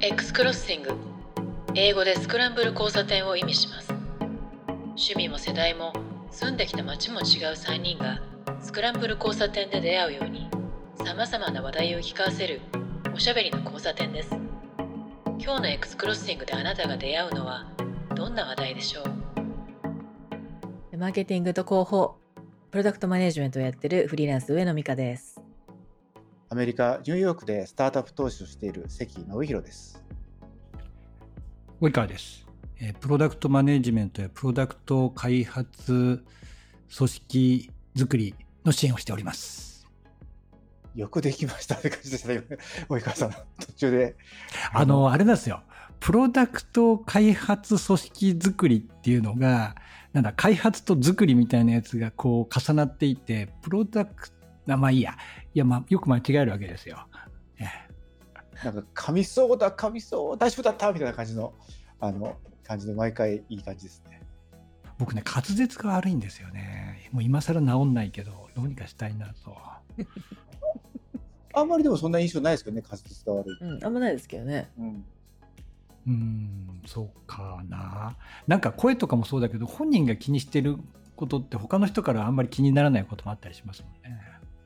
X クロッシング英語でスクランブル交差点を意味します。趣味も世代も住んできた街も違う3人がスクランブル交差点で出会うようにさまざまな話題を聞かせるおしゃべりの交差点です。今日の X クロッシングであなたが出会うのはどんな話題でしょう？マーケティングと広報プロダクトマネジメントをやってるフリーランス上野美香です。アメリカ・ニューヨークでスタートアップ投資をしている関信弘です。及川です。えープロダクトマネジメントやプロダクト開発組織づくりの支援をしております。よくできましたって感じでしたね、今 及川さん、途中で。あの、あれなんですよ。プロダクト開発組織づくりっていうのが、なんだ、開発とづくりみたいなやつがこう重なっていて、プロダクト、あまあいいや。いや、まあよく間違えるわけですよ。ええなんか、噛みそうだ、噛みそう、大丈夫だった？みたいな感じの、あの、感じで、毎回いい感じですね。僕ね、滑舌が悪いんですよね。もう今更治んないけど、どうにかしたいなと。あんまりでもそんな印象ないですけどね、滑舌が悪い。うんあんまないですけどねうん。うーん、そうかな。なんか声とかもそうだけど、本人が気にしてることって他の人からあんまり気にならないこともあったりしますもんね。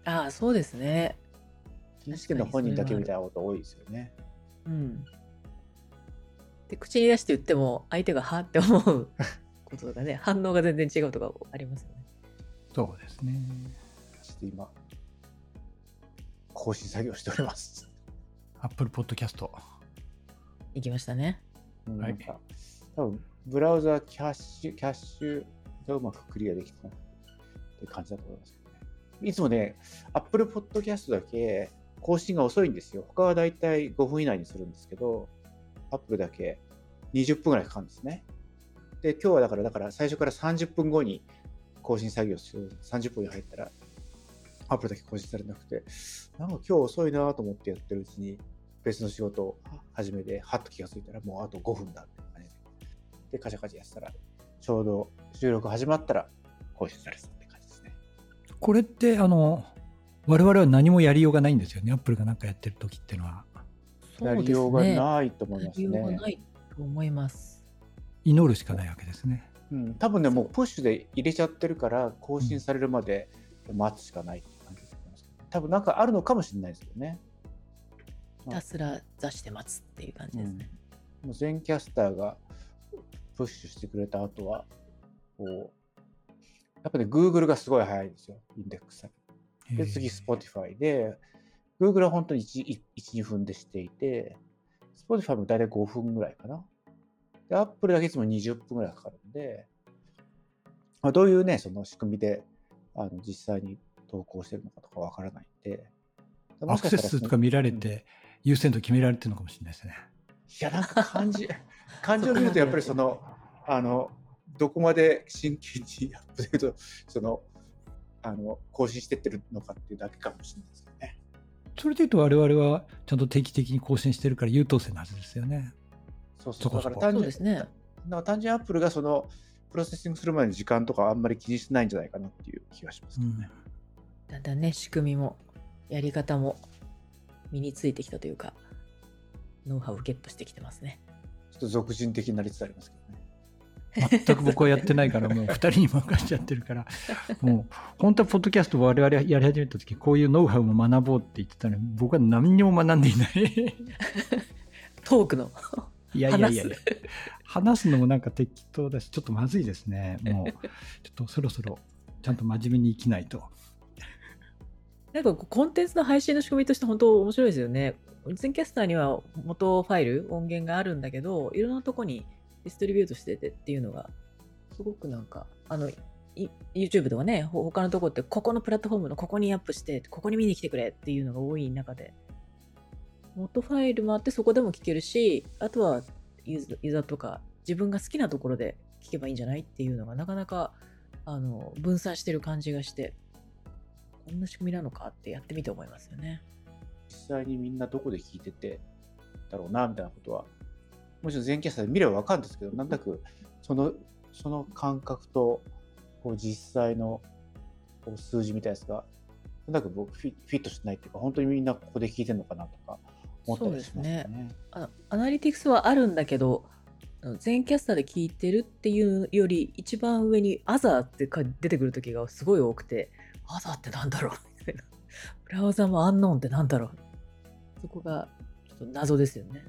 ああそうですね気にしてるのは本人だけみたいなこと多いですよね。うんで口に出して言っても相手がはって思う こととかね反応が全然違うとかありますよねそうですね。ちょっと今、更新作業しております。Apple Podcast。行きましたねうんはい多分ブラウザキャッシュ、キャッシュがうまくクリアできてないって感じだと思います。いつもね、Apple Podcast だけ更新が遅いんですよ。他はだいたい5分以内にするんですけど、Apple だけ20分ぐらいかかるんですね。で、今日はだから、だから最初から30分後に更新作業する。30分に入ったら、Apple だけ更新されなくて、なんか今日遅いなと思ってやってるうちに、別の仕事を始めて、はっと気がついたら、もうあと5分だって感じで。で、カチャカチャやってたら、ちょうど収録始まったら、更新されてた。これって、あの、我々は何もやりようがないんですよね。Apple が何かやってる時っていうのは。やりようがないと思いますやりようがね。ないと思います祈るしかないわけですね。うん、多分ね、もうプッシュで入れちゃってるから、更新されるまで待つしかないって感じだと思います。多分なんかあるのかもしれないですけどね。ひたすら座して待つっていう感じですね、もう全キャスターがプッシュしてくれた後は、こう、やっぱね、Google がすごい早いんですよ、インデックス先。で、次、Spotify で、Google は本当に1、1 2分でしていて、Spotify も大体5分ぐらいかな。で、Apple だけいつも20分ぐらいかかるんで、まあ、どういうね、その仕組みで、あの、実際に投稿してるのかとかわからないんで、アクセス数とか見られて、優先度決められてるのかもしれないですね。いや、なんか漢字、漢字を見ると、やっぱりその、あの、どこまで真剣にアップデート、その、あの、更新してってるのかっていうだけかもしれないですけどね。それで言うと我々はちゃんと定期的に更新してるから優等生なはずですよね。そうそう。そこそこだから単純ですねだから単純にアップルがその、プロセッシングするまでの時間とかあんまり気にしてないんじゃないかなっていう気がしますけどね。だんだんね仕組みもやり方も身についてきたというかノウハウをゲットしてきてますねちょっと俗人的になりつつありますけどね。全く僕はやってないから、もう 2人に任せちゃってるから、もう本当はポッドキャストを我々やり始めた時、こういうノウハウも学ぼうって言ってたのに、僕は何にも学んでいない。トークのいやいやいや話すのもなんか適当だし、ちょっとまずいですね。もう、ちょっとそろそろちゃんと真面目に生きないと。なんかコンテンツの配信の仕組みとして本当面白いですよね。全キャスターには元ファイル、音源があるんだけど、いろんなとこにディストリビュートしててっていうのが、すごくなんか、あの、YouTube とかね、他のとこって、ここのプラットフォームのここにアップして、ここに見に来てくれっていうのが多い中で、元ファイルもあってそこでも聞けるし、あとはユーザーとか自分が好きなところで聞けばいいんじゃないっていうのがなかなかあの分散してる感じがして、こんな仕組みなのかってやってみて思いますよね。実際にみんなどこで聞いててだろうなみたいなことはもちろん全キャスターで見れば分かるんですけどなんとなくそのその感覚とこう実際のこう数字みたいなやつがなんとなく僕フィフィットしてないっていうか本当にみんなここで聞いてるのかなとか思ったりしますよそうね。あアナリティクスはあるんだけど、全キャスターで聞いてるっていうより、一番上にアザーって出てくる時がすごい多くて、アザーってなんだろうみたいな。ブラウザもアンノーンってなんだろうそこがちょっと謎ですよね。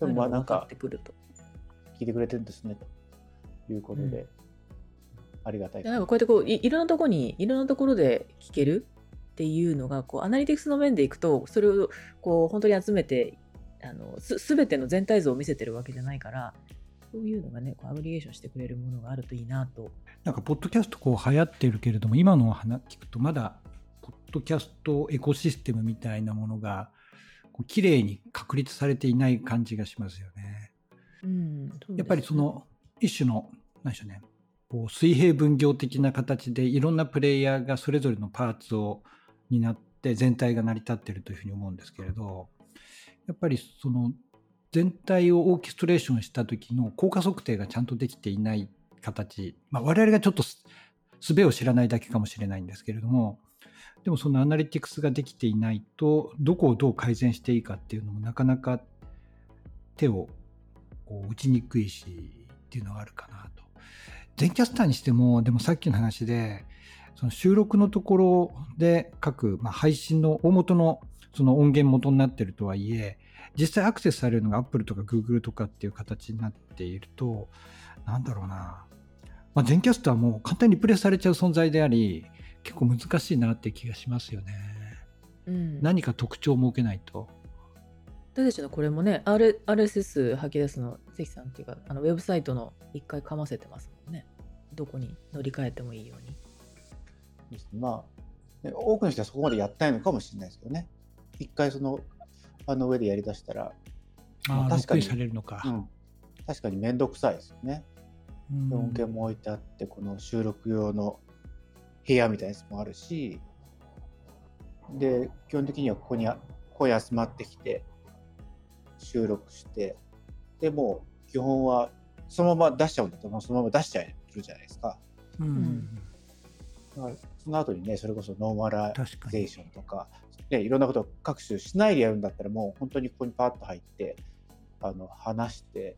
でもまあなんか。聞いてくれてるんですねということで、うんありがたいでなんかこうやってこういいろんなところにいろんなところで聞けるっていうのがこうアナリティクスの面でいくとそれをこう本当に集めてあのす全ての全体像を見せてるわけじゃないからそういうのがねこうアグリゲーションしてくれるものがあるといいなと。なんか、ポッドキャストこう流行ってるけれども、今の話聞くと、まだ、ポッドキャストエコシステムみたいなものが、綺麗に確立されていない感じがしますよね。うん、やっぱりその、一種の、何でしょうね、こう水平分業的な形で、いろんなプレイヤーがそれぞれのパーツを担って、全体が成り立っているというふうに思うんですけれど、やっぱりその、全体をオーケストレーションした時の効果測定がちゃんとできていない形、まあ、我々がちょっとす術を知らないだけかもしれないんですけれども、でもそのアナリティクスができていないと、どこをどう改善していいかっていうのもなかなか手をこう打ちにくいしっていうのがあるかなと。全キャスターにしても、でもさっきの話で、その収録のところで各、まあ、配信の大元のその音源元になってるとはいえ、実際アクセスされるのが Apple とか Google とかっていう形になっていると、なんだろうな。まあ、全キャスターも簡単にリプレイされちゃう存在であり、結構難しいなって気がしますよね。うん、何か特徴を設けないと。私たちのこれもね、R、RSS 吐き出すの、関さんっていうか、あのウェブサイトの一回かませてますもんね。どこに乗り換えてもいいように。まあ、ね多くの人はそこまでやってないのかもしれないですけどね。一回その、あの上でやりだしたら、まあ確かにされるのか。うん、確かに面倒くさいですよね。うん音源も置いてあって、この収録用の部屋みたいなやつもあるし、で、基本的にはここにあここに集まってきて、収録して、でもう基本はそのまま出しちゃうんだと、そのまま出しちゃえるじゃないですか。うんだからその後にね、それこそノーマライゼーションとか、ね、いろんなことを各種しないでやるんだったら、もう本当にここにパッと入って、あの話して、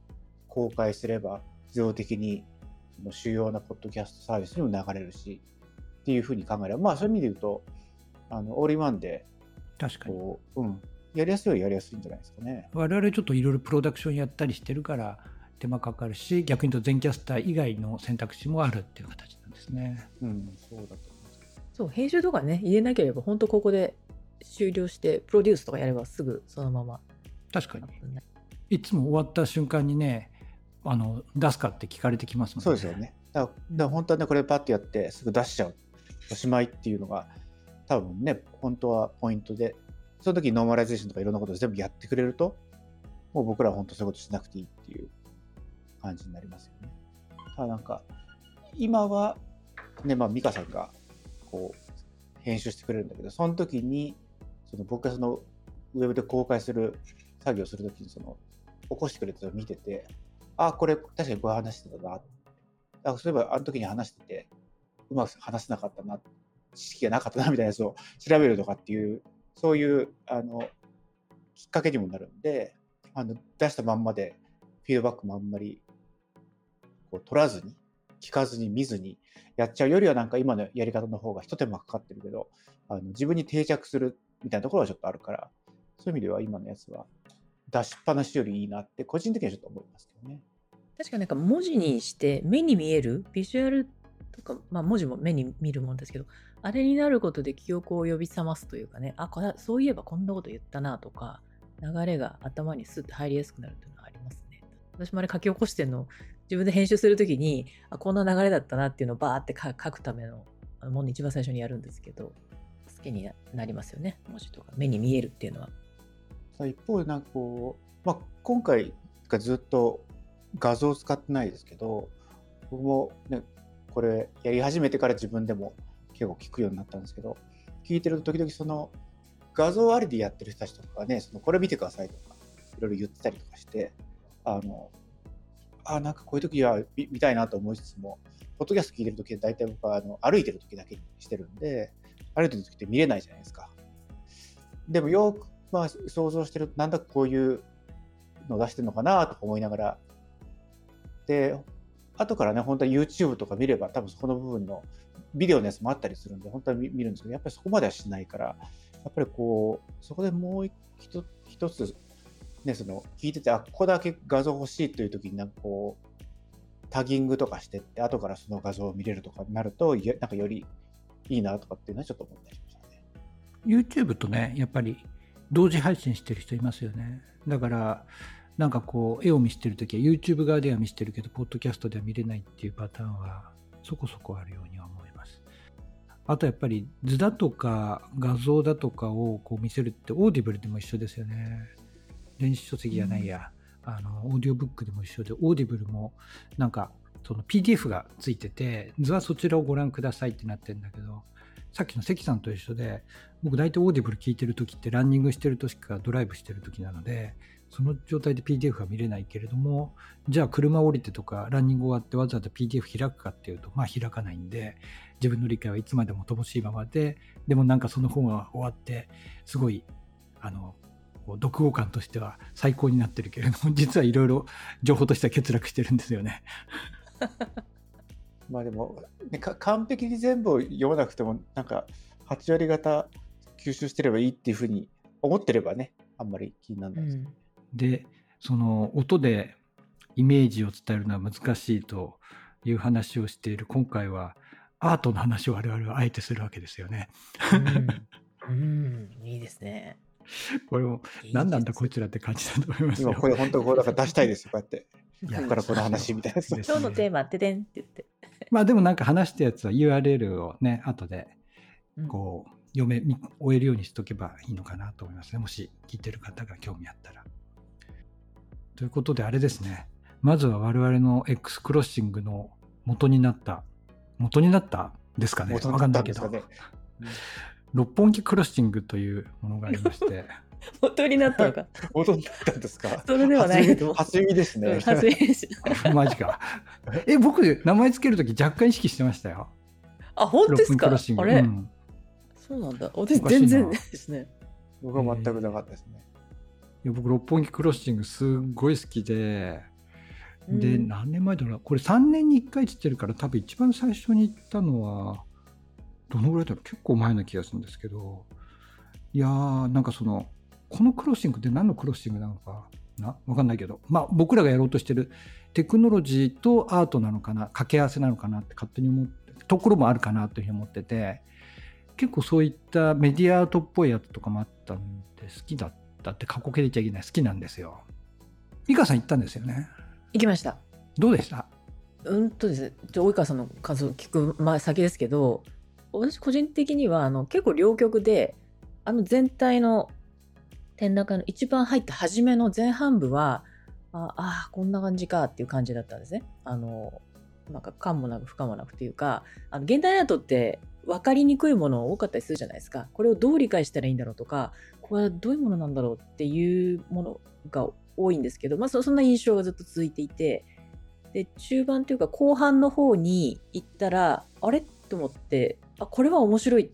公開すれば、自動的にその主要なポッドキャストサービスにも流れるし、っていうふうに考えれば、まあそういう意味で言うと、あのオールインワンで確かに。こう、うん、やりやすいはやりやすいんじゃないですかね。我々ちょっといろいろプロダクションやったりしてるから手間かかるし、逆に言うと全キャスター以外の選択肢もあるっていう形なんですね。うん、そうだと思います。そう、編集とかね、入れなければ、本当ここで終了して、プロデュースとかやればすぐそのまま。確かに。いつも終わった瞬間にね、あの出すかって聞かれてきますもんね。そうですよね。だからだから本当はね、これパッとやってすぐ出しちゃう。おしまいっていうのが、多分ね、本当はポイントで、その時ノーマライゼーションとかいろんなことを全部やってくれると、もう僕らは本当そういうことしなくていいっていう感じになりますよね。ただなんか、今は、ね、まあ、美香さんが、こう、編集してくれるんだけど、その時に、その僕がその、ウェブで公開する作業するときに、その、起こしてくれたのを見てて、あ、これ確かにこういう話してたな。だからそういえばあの時に話してて、うまく話せなかったな、知識がなかったなみたいなやつを調べるとかっていう、そういうあのきっかけにもなるんで、あの出したまんまでフィードバックもあんまりこう取らずに、聞かずに、見ずにやっちゃうよりはなんか今のやり方の方が一手間かかってるけど、あの自分に定着するみたいなところはちょっとあるから、そういう意味では今のやつは出しっぱなしよりいいなって個人的にはちょっと思いますけどね。確かなんか文字にして目に見えるビジュアルとか、まあ文字も目に見るもんですけど、あれになることで記憶を呼び覚ますというかね、あ、そういえばこんなこと言ったなとか、流れが頭にスッと入りやすくなるというのはありますね。私もあれ書き起こしてるの自分で編集するときに、あ、こんな流れだったなっていうのをバーって書くためのあのもの一番最初にやるんですけど、助けになりますよね。文字とか目に見えるっていうのは。さあ一方でなんかこう、まあ、今回がずっと画像を使ってないですけど僕もねこれやり始めてから自分でも結構聞くようになったんですけど聞いてると時々その画像ありでやってる人たちとかねそのこれ見てくださいとかいろいろ言ってたりとかしてあのあなんかこういう時は見たいなと思いつつもポッドキャスト聞いてる時は大体僕はあの歩いてる時だけにしてるんで歩いてる時って見れないじゃないですか。でもよくまあ、想像してると、なんだかこういうの出してるのかなとか思いながら、で、後からね、本当は YouTube とか見れば、多分そこの部分のビデオのやつもあったりするんで、本当は見るんですけど、やっぱりそこまではしないから、やっぱりこう、そこでもう一つ、ね、その聞いてて、あ、ここだけ画像欲しいという時に、なんかこう、タギングとかしてって、後からその画像を見れるとかになると、なんかよりいいなとかっていうのはちょっと思ったりしましたね。YouTube とね、やっぱり同時配信してる人いますよね。だから、なんかこう、絵を見せてるときは YouTube 側では見せてるけど、ポッドキャストでは見れないっていうパターンはそこそこあるようには思います。あとやっぱり図だとか画像だとかをこう見せるってオーディブルでも一緒ですよね。電子書籍じゃないや、あの、オーディオブックでも一緒で、オーディブルもなんかその PDF がついてて、図はそちらをご覧くださいってなってるんだけど、さっきの関さんと一緒で、僕大体オーディブル聞いてる時ってランニングしてる時かドライブしてる時なのでその状態で PDF が見れないけれどもじゃあ車降りてとかランニング終わってわざわざ PDF 開くかっていうとまあ開かないんで自分の理解はいつまでも乏しいままででもなんかその本が終わってすごいあのこう読後感としては最高になってるけれども 実はいろいろ情報としては欠落してるんですよね。まあでも、ね、か完璧に全部を読まなくても、なんか8割方吸収してればいいっていうふうに思ってればね、あんまり気にならないです、うんでその音でイメージを伝えるのは難しいという話をしている今回はアートの話を我々はあえてするわけですよね。うん、うんいいですね。これも何なんだこいつらって感じだと思いますよ。今これ本当こうだから出したいですよ、こうやって。いやここからこの話みたいな今日のテーマ、てでんって言って。まあでもなんか話したやつは URL をね後でうんこう読めみ終えるようにしとけばいいのかなと思いますねもし聞いてる方が興味あったら。ということであれですね。まずは我々の X クロッシングの元になった元になったですかね。元にわかんないけど、なったん。です六本木クロッシングというものがありまして。元になったのか。元になったんですか。それではない。けど。初耳ですね。うん初めて知ったマジか。え僕名前つけるとき若干意識してましたよ。あ、本当ですか？あれ、うん。そうなんだ。私全然ですね。僕は全くなかったですね。いや僕六本木クロッシングすっごい好きで、でうん。何年前だろうこれ3年に1回って言ってるから多分一番最初に行ったのはどのぐらいだろう。結構前な気がするんですけど。いやーなんかそのこのクロッシングって何のクロッシングなのかなわかんないけど。まあ僕らがやろうとしてるテクノロジーとアートなのかな掛け合わせなのかなって勝手に思ってところもあるかなというふうに思ってて。結構そういったメディアアートっぽいやつとかもあったんで好きだったって過去形で言っちゃいけない好きなんですよ美香さん行ったんですよね行きました。どうでした？うんとですね、及川さんの数を聞く前先ですけど、私個人的にはあの結構両極で、あの全体の展覧会の一番入った初めの前半部は、ああー、こんな感じかっていう感じだったんですね。あの、なんか感もなく不可もなくというか、あの現代アートって分かりにくいもの多かったりするじゃないですか。これをどう理解したらいいんだろうとか、これはどういうものなんだろうっていうものが多いんですけど、まあそんな印象がずっと続いていて、で中盤というか後半の方に行ったらあれ？と思ってあこれは面白い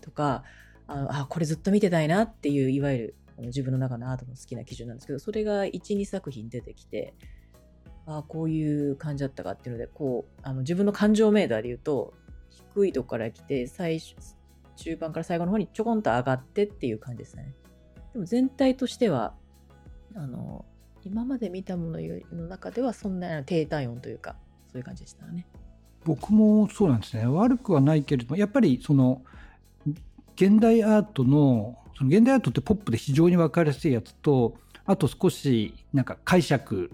とかああこれずっと見てたいなっていういわゆる自分の中のアートの好きな基準なんですけどそれが12作品出てきてあこういう感じだったかっていうのでこうあの自分の感情メーターで言うと低いとこから来て最初中盤から最後の方にちょこんと上がってっていう感じですねでも全体としてはあの今まで見たものの中ではそんな低体温というかそういう感じでしたね。僕もそうなんですね悪くはないけれどもやっぱりその現代アートのその現代アートってポップで非常に分かりやすいやつとあと少しなんか解釈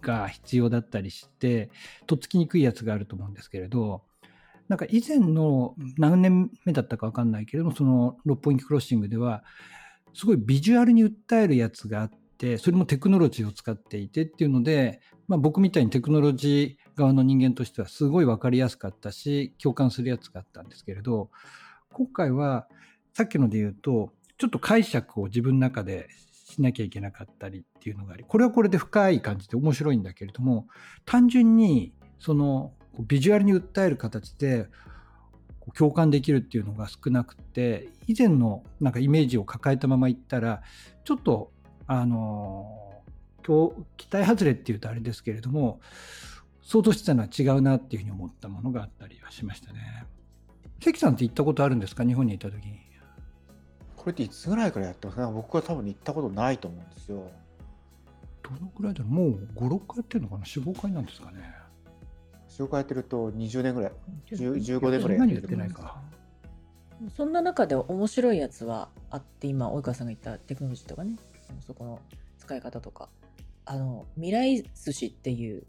が必要だったりしてとっつきにくいやつがあると思うんですけれどなんか以前の何年目だったか分かんないけれどもその六本木クロッシングではすごいビジュアルに訴えるやつがあってそれもテクノロジーを使っていてっていうので、まあ、僕みたいにテクノロジー側の人間としてはすごい分かりやすかったし共感するやつがあったんですけれど今回はさっきので言うとちょっと解釈を自分の中でしなきゃいけなかったりっていうのがありこれはこれで深い感じで面白いんだけれども単純にそのビジュアルに訴える形で共感できるっていうのが少なくて以前のなんかイメージを抱えたまま行ったらちょっとあの今日期待外れっていうとあれですけれども想像してたのは違うなっていうふうに思ったものがあったりはしましたね。関さんって行ったことあるんですか？日本にいた時に。これっていつぐらいからやってますか？僕は多分行ったことないと思うんですよ。どのくらいだろう？もう5、6回やってるのかな ?4、5回なんですかね。紹介やってると20年ぐらい、10 15年ぐらいそんなにやってないか。そんな中で面白いやつはあって今及川さんが言ったテクノロジーとかね。そこの使い方とか。あの未来寿司っていう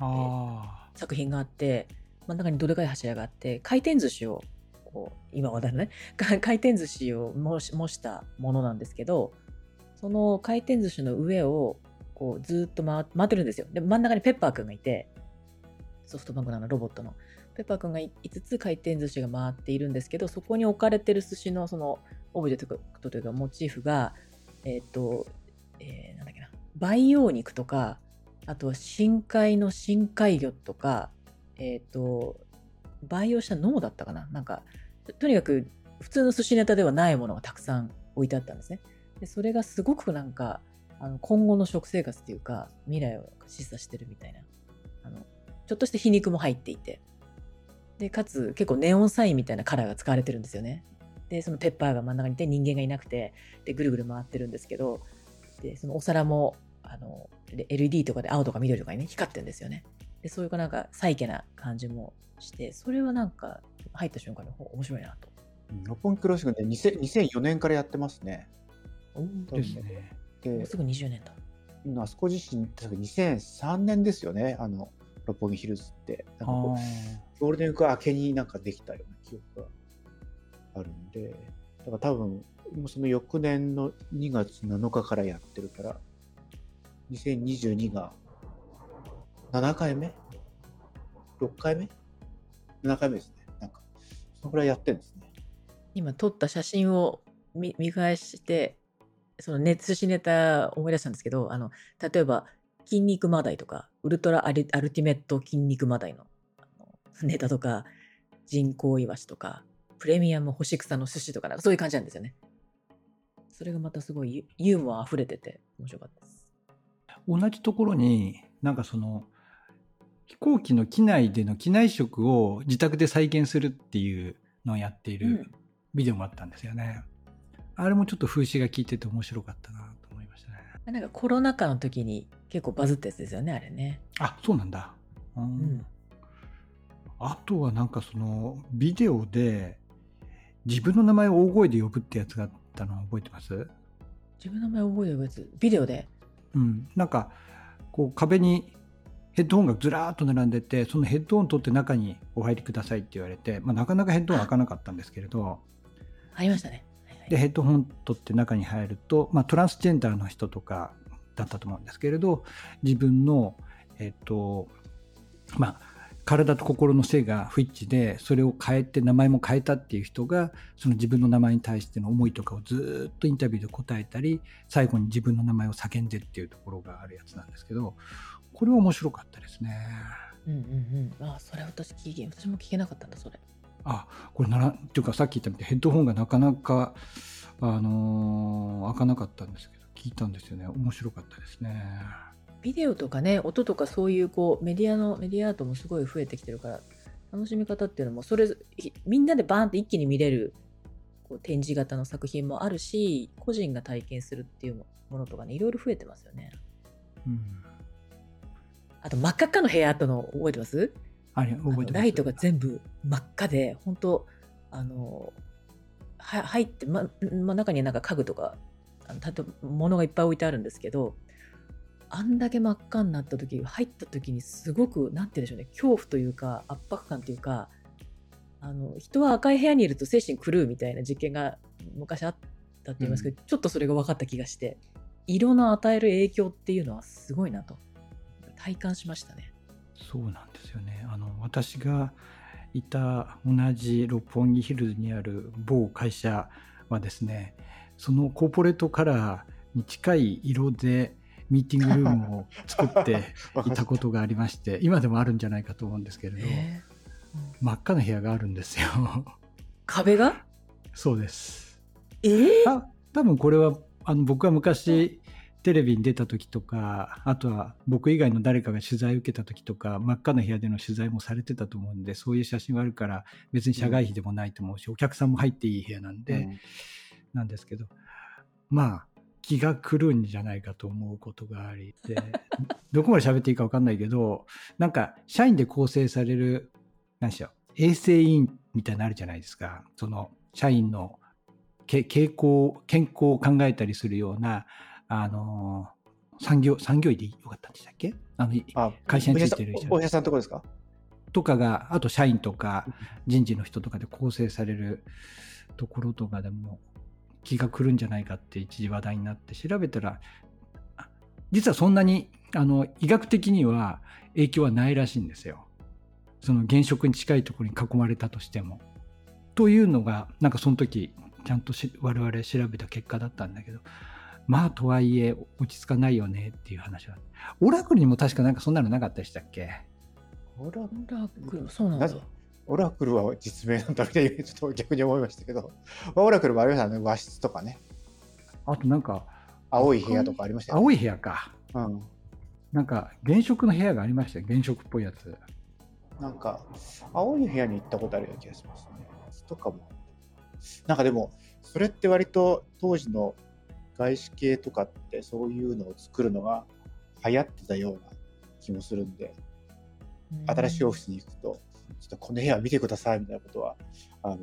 あ作品があって真ん中にどでかい柱があって回転寿司をこう今話題のねか 回転寿司を模し模したものなんですけどその回転寿司の上をこうずっと回回ってるんですよ。で真ん中にペッパーくんがいてソフトバンクのロボットの。ペッパーくんが5つ回転寿司が回っているんですけどそこに置かれてる寿司のそのオブジェクトというかモチーフがえっ、と、えーなんだっけな。培養肉とかあとは深海の深海魚とかえっ、と培養した脳だったかな。なんかとにかく普通の寿司ネタではないものがたくさん置いてあったんですね。でそれがすごくなんかあの今後の食生活っていうか未来を示唆してるみたいな。ちょっとした皮肉も入っていて。でかつ結構ネオンサインみたいなカラーが使われてるんですよね。でそのペッパーが真ん中にいて人間がいなくてでぐるぐる回ってるんですけど。でそのお皿もあの LED とかで青とか緑とかにね光ってるんですよね。でそういうなんかサイケな感じもしてそれはなんか入った瞬間にほ面白いなと。うん六本木クロッシングで2000 2004年からやってますね。ですね。でもうすぐ20年だうんあそこ自身、確か2003年ですよね、あの六本木ヒルズって。なんかこうゴールデンウィーク明けになんかできたような記憶があるんで、だから多分、もうその翌年の2月7日からやってるから、2022が7回目 ?6 回目 ?7 回目ですね。なんか、そのぐらいやってるんですね。今撮った写真を見見返してそのネ寿司ネタ思い出したんですけどあの例えば「筋肉マダイ」とか「ウルトラアルアルティメット筋肉マダイの」ネタとか人工イワシとかプレミアム干し草の寿司とかなんかそういう感じなんですよねそれがまたすごいユユーモア溢れてて面白かったです同じところになんかその飛行機の機内での機内食を自宅で再現するっていうのをやっているビデオもあったんですよね。あれもちょっと風刺が効いてて面白かったなと思いましたね。なんかコロナ禍の時に結構バズったやつですよねあれね。あそうなんだ。うん。うん。あとはなんかそのビデオで自分の名前を大声で呼ぶってやつがあったの覚えてます？自分の名前覚えてるやつ？ビデオで？うん、なんかこう壁にヘッドホンがずらーっと並んでてそのヘッドホン取って中にお入りくださいって言われて、まあ、なかなかヘッドホン開かなかったんですけれど。ありましたね、でヘッドホン取って中に入ると、まあ、トランスジェンダーの人とかだったと思うんですけれど自分のえっとまあ体と心の性が不一致でそれを変えて名前も変えたっていう人がその自分の名前に対しての思いとかをずっとインタビューで答えたり最後に自分の名前を叫んでっていうところがあるやつなんですけどこれは面白かったですね。うんうんうん。あ、それ私聞け、私も聞けなかったんだ、それ。あこれならっていうかさっき言ったみたいにヘッドホンがなかなか、あのー開かなかったんですけど聞いたんですよね面白かったですね。ビデオとかね、音とかそういうこうメディアのメディアアートもすごい増えてきてるから、楽しみ方っていうのも、それ、ひみんなでバーンって一気に見れるこう展示型の作品もあるし、個人が体験するっていうものとかね、いろいろ増えてますよね。うん、あと、真っ赤っかの部屋あったの覚えてます？あれ覚えてますライトが全部真っ赤で、本当あの、は入って、ま、ま中にはなんか家具とか、あのたと物がいっぱい置いてあるんですけど、あんだけ真っ赤になった時、入った時にすごく、なんて言うんでしょうね、恐怖というか、圧迫感というか、あの、人は赤い部屋にいると精神狂うみたいな実験が昔あったって言いますけど、ちょっとそれが分かった気がして、色の与える影響っていうのはすごいなと、体感しましたね。そうなんですよねあの私がいた同じ六本木ヒルズにある某会社はですねそのコーポレートカラーに近い色でミーティングルームを作って いたことがありまして今でもあるんじゃないかと思うんですけれど、へ真っ赤な部屋があるんですよ。壁が？そうです。ええあ多分これはあの僕は昔テレビに出た時とかあとは僕以外の誰かが取材を受けた時とか真っ赤な部屋での取材もされてたと思うんでそういう写真はあるから別に社外費でもないと思うし、お客さんも入っていい部屋なんで、うんなんですけどまあ気が狂うんじゃないかと思うことがありで どこまで喋っていいか分かんないけどなんか社員で構成される何でしょう衛生委員みたいなのあるじゃないですか。その社員のけ傾向健康を考えたりするようなあの産業産業医でよかったんでしたっけ？あのあ会社についてる人。お医さんのとこですか？とかがあと社員とか人事の人とかで構成されるところとかでも気が狂うんじゃないかって一時話題になって調べたらあ実はそんなにあの医学的には影響はないらしいんですよ。その現職に近いところに囲まれたとしても。というのがなんかその時ちゃんとし我々調べた結果だったんだけどまあとはいえ落ち着かないよねっていう話はオラクルにも確かなんかそんなのなかったでしたっけ？オラクル、そうなんだ。オラクルは実名なんだみたいにちょっと逆に思いましたけど、まあオラクルもありましたね、和室とかね、あとなんか青い部屋とかありましたよね。青い部屋か。うん、なんか原色の部屋がありましたよ。原色っぽいやつ。なんか、青い部屋に行ったことあるような気がしますね。とかも。なんかでも、それって割と当時の外資系とかってそういうのを作るのが流行ってたような気もするんで、新しいオフィスに行くと、ちょっとこの部屋見てくださいみたいなことは、あの、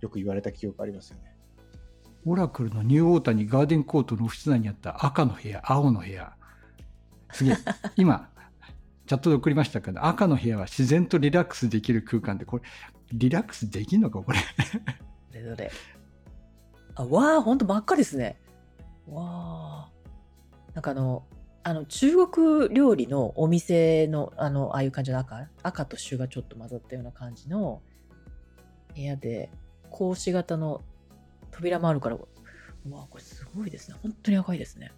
よく言われた記憶ありますよね。オラクルのニューオータニガーデンコートのオフィス内にあった赤の部屋青の部屋すげえ 今チャットで送りましたけど赤の部屋は自然とリラックスできる空間でこれリラックスできんのかこれ？どれどれ。あ、わあ、ほんと真っ赤ですね。わあ。なんかあの、あの、中国料理のお店の、あの、ああいう感じの赤、赤と朱がちょっと混ざったような感じの部屋で、格子型の扉もあるから、うわあ、これすごいですね。本当に赤いですね。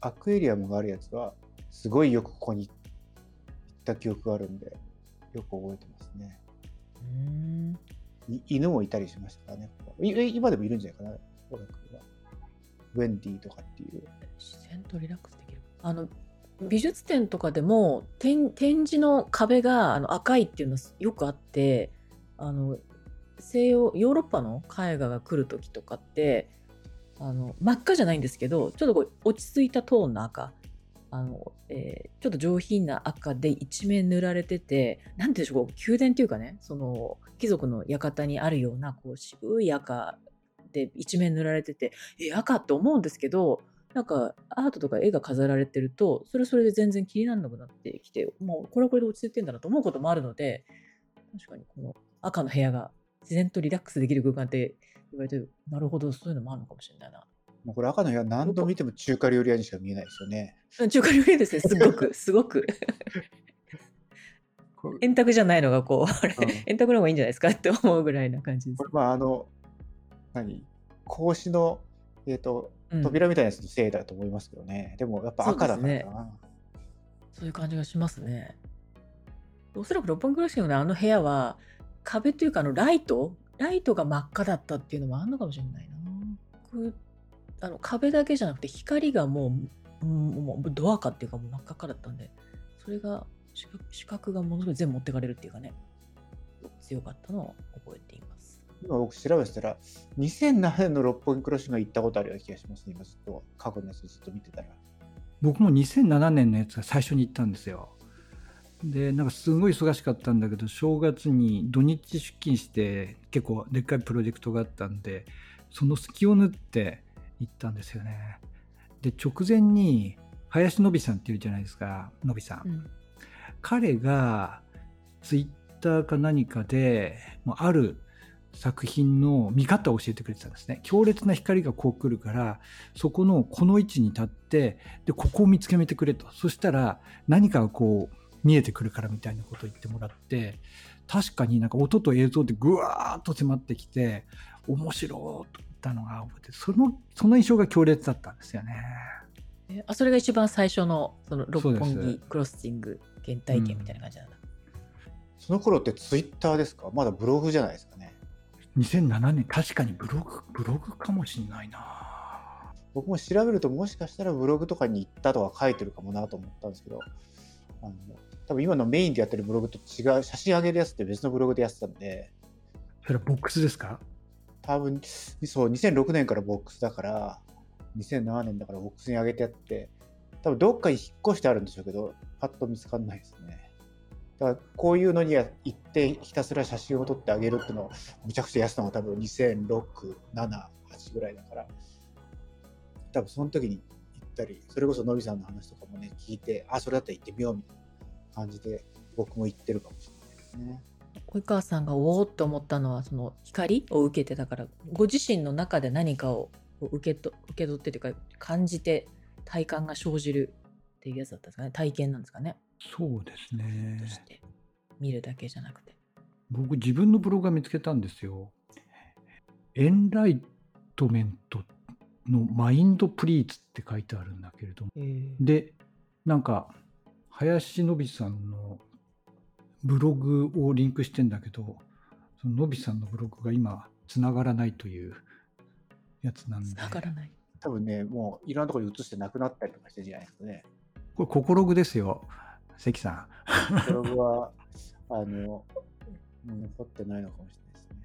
アクエリアムがあるやつは、すごいよくここに行った記憶があるんで、よく覚えてますね。うーん。い犬もいたりしましたからね。今でもいるんじゃないかな。ウェンディとかっていう。自然とリラックス。あの、美術展とかでも展示の壁があの赤いっていうのよくあってあの西洋ヨーロッパの絵画が来る時とかってあの真っ赤じゃないんですけどちょっとこう落ち着いたトーンの赤あの、えーちょっと上品な赤で一面塗られててなんていうんでしょうこう宮殿っていうかねその貴族の館にあるようなこう渋い赤で一面塗られててえ赤って思うんですけどなんかアートとか絵が飾られてるとそれはそれで全然気にならなくなってきてもうこれはこれで落ち着いてんだなと思うこともあるので確かにこの赤の部屋が自然とリラックスできる空間って言われてなるほどそういうのもあるのかもしれないな。もうこれ赤の部屋何度見ても中華料理屋にしか見えないですよね。うん中華料理ですね。すごく すごく。円卓じゃないのがこうあれうん。円卓の方がいいんじゃないですかって思うぐらいな感じです。これまああの、何？格子の、えっ、と、うん扉みたいなやつのせいだと思いますけどね。でもやっぱ赤だからそうですな。そういう感じがしますね。おそらく六本木クラシックのあの部屋は壁というかあのライト？ライトが真っ赤だったっていうのもあるのかもしれないな。僕あの壁だけじゃなくて光がもう,、うん、もうドアかっていうかもう真っ赤っかだったんでそれが視覚視覚がものすごい全部持ってかれるっていうかね強かったのを覚えています。今僕調べてたら、2007年の六本木クロッシングが行ったことあるような気がしますね。今ずっと過去のやつずっと見てたら。僕も2007年のやつが最初に行ったんですよでなんかすごい忙しかったんだけど正月に土日出勤して結構でっかいプロジェクトがあったんでその隙を縫って行ったんですよねで直前に林のびさんっていうじゃないですかのびさん、うん彼がツイッターか何かでもうある作品の見方を教えてくれてたんですね強烈な光がこう来るからそこのこの位置に立ってでここを見つけめてくれとそしたら何かがこう見えてくるからみたいなことを言ってもらって確かになんか音と映像でぐわーっと迫ってきて面白いと思ったのがそのその印象が強烈だったんですよね。えあそれが一番最初のその六本木クロッシング原体験みたいな感じなんだ。その頃ってツイッターですか？まだブログじゃないですか？ね。2007年、確かにブログ、ブログかもしんないな。僕も調べるともしかしたらブログとかに行ったとか書いてるかもなと思ったんですけど、あの多分今のメインでやってるブログと違う、写真上げるやつって別のブログでやってたんで、それはボックスですか？多分そう、2006年からボックスだから、2007年だからボックスに上げてやって、多分どっかに引っ越してあるんでしょうけど、パッと見つかんないですね。だからこういうのに行ってひたすら写真を撮ってあげるっていうのをむちゃくちゃやってたのが多分2006、7、8ぐらいだから、多分その時に行ったり、それこそのびさんの話とかもね、聞いて、あ、それだったら行ってみようみたいな感じで、僕も行ってるかもしれないですね。及川さんがおおって思ったのはその光を受けてたからご自身の中で何かを受けと受け取ってというか感じて体感が生じるっていうやつだったんですかね体験なんですかねそうですね見るだけじゃなくて僕、自分のブログが見つけたんですよ。エンライトメントのマインドプリーツって書いてあるんだけれども。で、なんか、林のびさんのブログをリンクしてんだけど、そののびさんのブログが今、つながらないというやつなんで。繋がらない多分ね、もういろんなところに移してなくなったりとかしてるじゃないですかね。これ、ココログですよ。関さん。ブログは、あの、残ってないのかもしれないですね。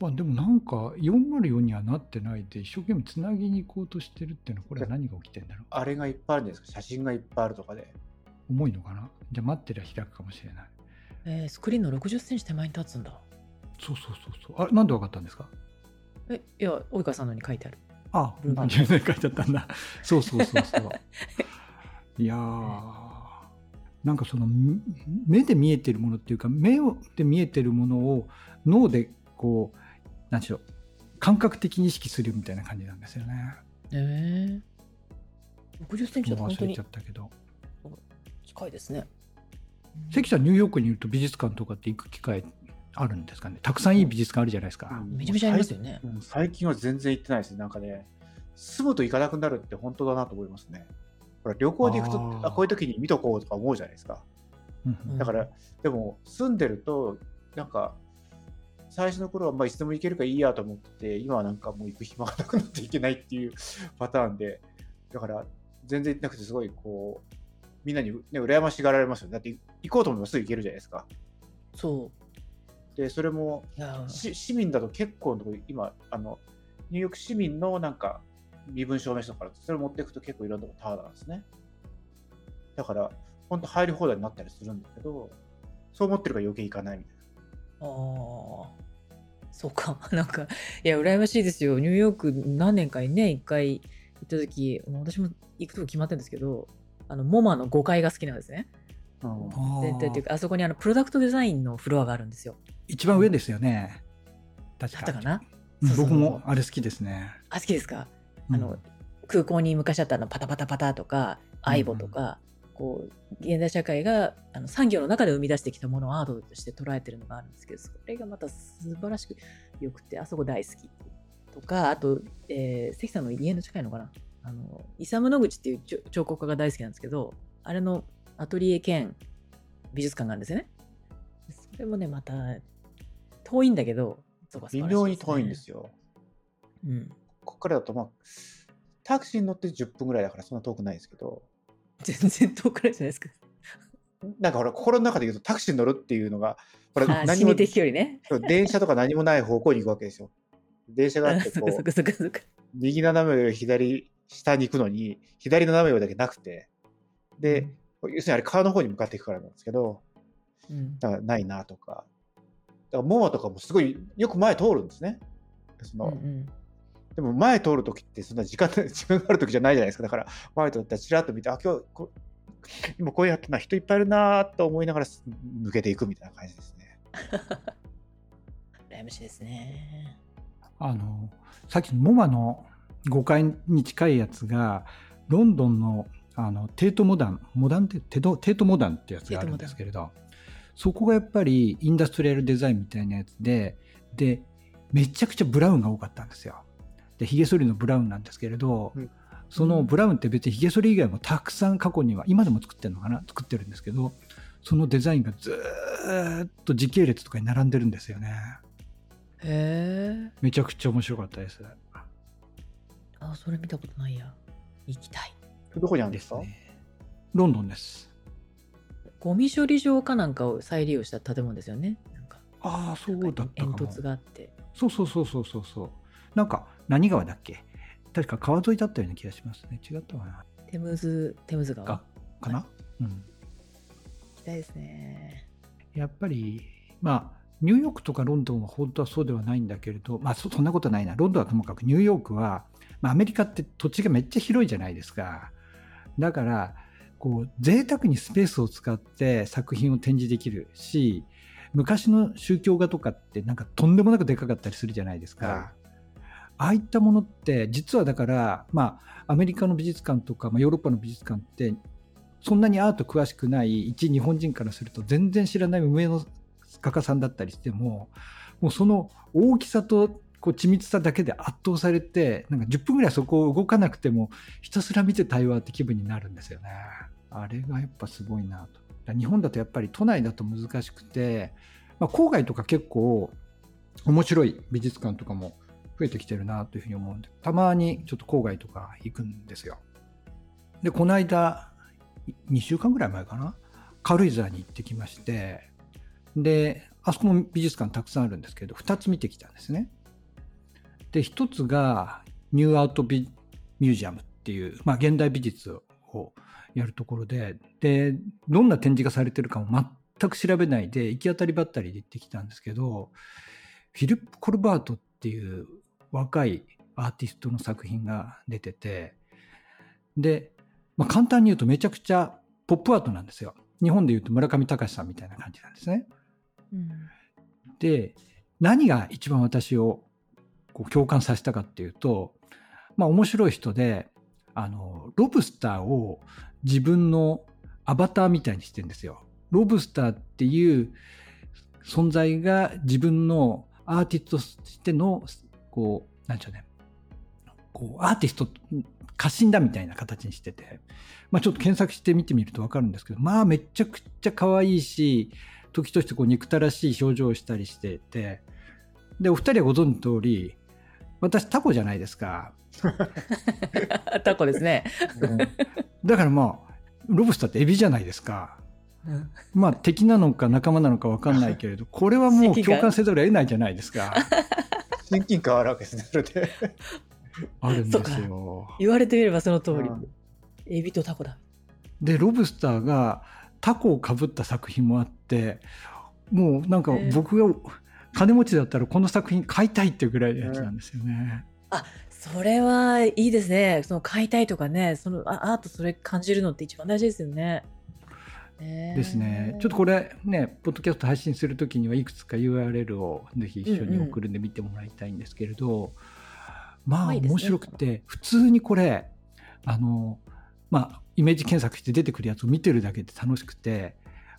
まあ、でもなんか404にはなってないで一生懸命つなぎに行こうとしてるっていうのはこれは何が起きてんだろう？あれがいっぱいあるんですか？写真がいっぱいあるとかで。重いのかな？じゃあ待ってりゃ開くかもしれない。えースクリーンの6 0センチ手前に立つんだ。そうそうそうそう。あれなんでわかったんですか？えいや及川さんのに書いてある。あブログ何書いてあったんだ。そうそうそうそう。いやーなんかそのみ目で見えてるものっていうか目をで見えてるものを脳でこうなんでしょう感覚的に意識するみたいな感じなんですよね。えー、6 0センチだと本当にもう忘れちゃったけど近いですね。関さんニューヨークにいると美術館とかって行く機会あるんですかね？たくさんいい美術館あるじゃないですか、めちゃめちゃありますよね。うん最近は全然行ってないですね。なんかね、住むと行かなくなるって本当だなと思いますね。ほら旅行で行くとあこういう時に見とこうとか思うじゃないですか。だから、でも住んでると、なんか、最初の頃はまあいつでも行けるからいいやと思ってて、今はなんかもう行く暇がなくなっていけないっていう パターンで、だから全然行ってなくてすごいこう、みんなに、ね、羨ましがられますよね。だって行こうと思えばすぐ行けるじゃないですか。そで、それも市民だと結構のとこ今あのニューヨーク市民のなんか身分証明書とかあるとそれ持っていくと結構いろんなとこタダなんですね。だから本当入り放題になったりするんだけどそう思ってるから余計行かないみたいああそうか。なんかいや羨ましいですよ。ニューヨーク何年かにね一回行った時私も行くとこ決まってるんですけどあのモマの5階が好きなんですね。な、うん。あーででっていうかあそこにあのプロダクトデザインのフロアがあるんですよ。一番上ですよね。確か。だったかな？僕もあれ好きですね。あ好きですか？うん。あの空港に昔あったあのパタパタパタとかアイボとか、こう現代社会があの産業の中で生み出してきたものをアートとして捉えてるのがあるんですけどそれがまた素晴らしくよくてあそこ大好きとかあと、えー関さんの家の近いのかな？あのイサム・ノグチっていう彫彫刻家が大好きなんですけどあれのアトリエ兼美術館があるんですよね。それもねまた遠いんだけどそこは素晴微妙に遠いんですよ。うんここからだとまあタクシーに乗って10分ぐらいだからそんな遠くないですけど。全然遠くないじゃないですか。なんかほら心の中で言うとタクシーに乗るっていうのがこれ何もね。電車とか何もない方向に行くわけですよ。電車があってそこっかそっかそっかそっか。右斜め上左下に行くのに左斜め上だけなくて。で、要するにあれ川の方に向かっていくからなんですけどうん、だからないなとか。だからモアとかもすごいよく前通るんですね。その、うんうんでも前通るときってそんな時間時間 があるときじゃないじゃないですかだから前通ったらちらっと見てあ今日こ今こうやってな人いっぱいいるなと思いながら抜けていくみたいな感じですね 羨ましいですね。あのさっきのモマの5階に近いやつがロンドンのあのテートモダンモダンテテドテートモダンってやつがあるんですけれどそこがやっぱりインダストリアルデザインみたいなやつででめちゃくちゃブラウンが多かったんですよ。でヒゲ剃りのブラウンなんですけれど、うんそのブラウンって別にヒゲ剃り以外もたくさん過去には今でも作ってるのかな作ってるんですけどそのデザインがずーっと時系列とかに並んでるんですよね。へえ。めちゃくちゃ面白かったです。あ、それ見たことないや。行きたい。どこにあるんでか？ですすね。ロンドンです。ゴミ処理場かなんかを再利用した建物ですよね。なんか、ああ、そうだったかも。煙突があって。そうそうそうそうそうそう。なんか、何川だっけ？確か川沿いだったような気がしますね。違ったかな？テムズ、テムズ川。かかな、うん。行きたいですね。やっぱり、まあ、ニューヨークとかロンドンは本当はそうではないんだけれど、まあ、そそんなことないな。ロンドンはともかくニューヨークは、まあ、アメリカって土地がめっちゃ広いじゃないですか。だから、こう、贅沢にスペースを使って作品を展示できるし、昔の宗教画とかってなんかとんでもなくでかかったりするじゃないですか。はいああいったものって実はだから、まあ、アメリカの美術館とか、まあ、ヨーロッパの美術館ってそんなにアート詳しくない一日本人からすると全然知らない上の画家さんだったりしてももうその大きさとこう緻密さだけで圧倒されてなんか10分ぐらいそこを動かなくてもひたすら見て対話って気分になるんですよね。あれがやっぱすごいなと。日本だとやっぱり都内だと難しくて、まあ、郊外とか結構面白い美術館とかも増えてきてるなというふうに思うんで、たまにちょっと郊外とか行くんですよ。で、この間、2週間ぐらい前かな、軽井沢に行ってきまして、で、あそこも美術館たくさんあるんですけど、2つ見てきたんですね。で、1つがニューアートビミュージアムっていう、まあ、現代美術をやるところで、で、どんな展示がされてるかも全く調べないで、行き当たりばったりで行ってきたんですけど、フィリップ・コルバートっていう若いアーティストの作品が出てて、で、まあ、簡単に言うとめちゃくちゃポップアートなんですよ。日本で言うと村上隆さんみたいな感じなんですね。うん。で、何が一番私をこう共感させたかっていうと、まあ面白い人で、あの、ロブスターを自分のアバターみたいにしてるんですよ。ロブスターっていう存在が自分のアーティストとしての、こう、なんでしょうね。こう、アーティスト、過信だみたいな形にしてて、まあちょっと検索して見てみるとわかるんですけど、まあめちゃくちゃ可愛いし、時としてこう憎たらしい表情をしたりしてて、で、お二人はご存知の通り、私タコじゃないですか。タコですね。だからまあ、ロブスターってエビじゃないですか。うんまあ敵なのか仲間なのか分かんないけれど、これはもう共感せざるを得ないじゃないですか。親近感あるわけですね、それで。あるんですよ。言われてみればその通りうん。エビとタコだ。で、ロブスターがタコをかぶった作品もあって、もうなんか僕が金持ちだったらこの作品買いたいっていうぐらいのやつなんですよね。それはいいですね。その買いたいとかね、そのあアートそれ感じるのって一番大事ですよね。ねですね。ちょっとこれね、ポッドキャスト配信するときにはいくつか URL をぜひ一緒に送るんで見てもらいたいんですけれど、まあ可愛いですね面白くて、普通にこれ、あの、まあイメージ検索して出てくるやつを見てるだけで楽しくて、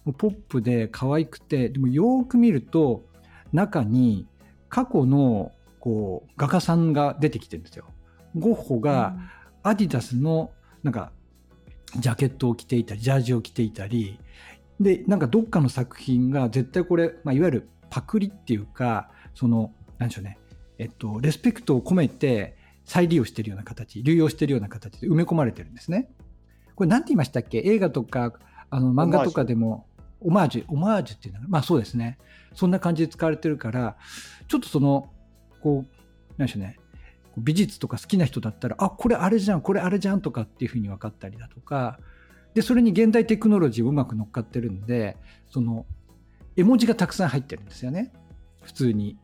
もうポップで可愛くて、でもよーく見ると中に過去のこう画家さんが出てきてるんですよ。ゴッホが、アディダスのなんかジャケットを着ていたりジャージを着ていたり。でなんかどっかの作品が絶対これ、まあ、いわゆるパクリっていうかそのなんでしょうね。えっとレスペクトを込めて再利用してるような形流用してるような形で埋め込まれてるんですね。これ何て言いましたっけ？映画とかあの漫画とかでもオマージュオマージュっていうのはまあそうですね。そんな感じで使われてるからちょっとそのこうなんでしょうね。美術とか好きな人だったら、あ、これあれじゃん、これあれじゃんとかっていうふうに分かったりだとか、で、それに現代テクノロジーうまく乗っかってるんで、その、絵文字がたくさん入ってるんですよね。普通に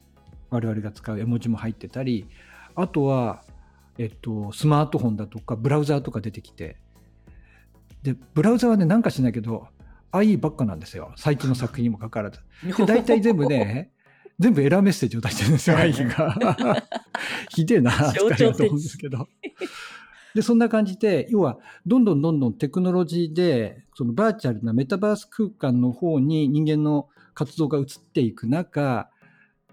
我々が使う絵文字も入ってたり、あとは、えっと、スマートフォンだとか、ブラウザーとか出てきて、で、ブラウザーはね、なんかしないけど、IE ばっかなんですよ。最近の作品にもかかわらず。で大体全部ね、全部エラーメッセージを出してるんですよ、IE が。ひでえな、象徴的使いと思うんですけど。で、そんな感じで、要は、どんどんどんどんテクノロジーで、そのバーチャルなメタバース空間の方に人間の活動が移っていく中、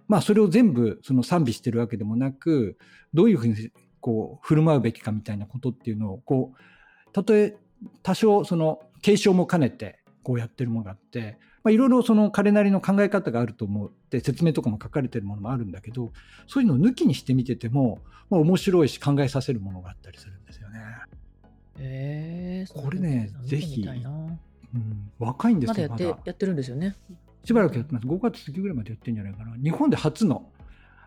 まあ、それを全部その賛美してるわけでもなく、どういうふうにこう振る舞うべきかみたいなことっていうのを、こう、たとえ多少その継承も兼ねてこうやってるものがあって、まあ、いろいろその彼なりの考え方があると思って説明とかも書かれてるものもあるんだけどそういうのを抜きにして見てても、まあ、面白いし考えさせるものがあったりするんですよね。え。ー、これねぜひ。うん、若いんでますだよまだやってやってるんですよね。しばらくやってます。5月過ぎぐらいまでやってるんじゃないかな。日本で初の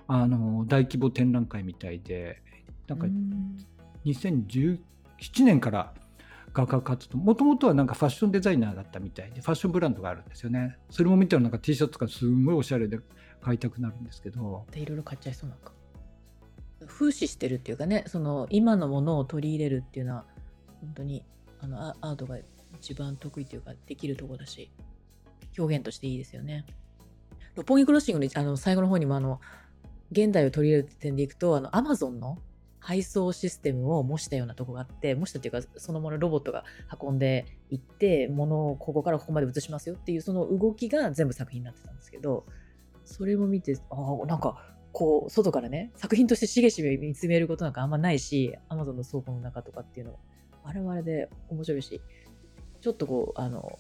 あの大規模展覧会みたいでなんかうん。2017年から画家活動もともとはなんかファッションデザイナーだったみたいでファッションブランドがあるんですよねそれも見たらなんか T シャツとかすんごいおしゃれで買いたくなるんですけどいろいろ買っちゃいそうなんか。風刺してるっていうかね、その今のものを取り入れるっていうのは、本当にあのアートが一番得意というか、できるとこだし、表現としていいですよね。六本木クロッシングのあの最後の方にもあの、現代を取り入れる点でいくと、あの、アマゾンの配送システムを模したようなとこがあって、模したっていうか、そのものロボットが運んでいって、物をここからここまで移しますよっていう、その動きが全部作品になってたんですけど、それも見て、ああ、なんか、こう、外からね、作品としてしげしげ見つめることなんかあんまないし、アマゾンの倉庫の中とかっていうのも、あれはあれで面白いし、ちょっとこう、あの、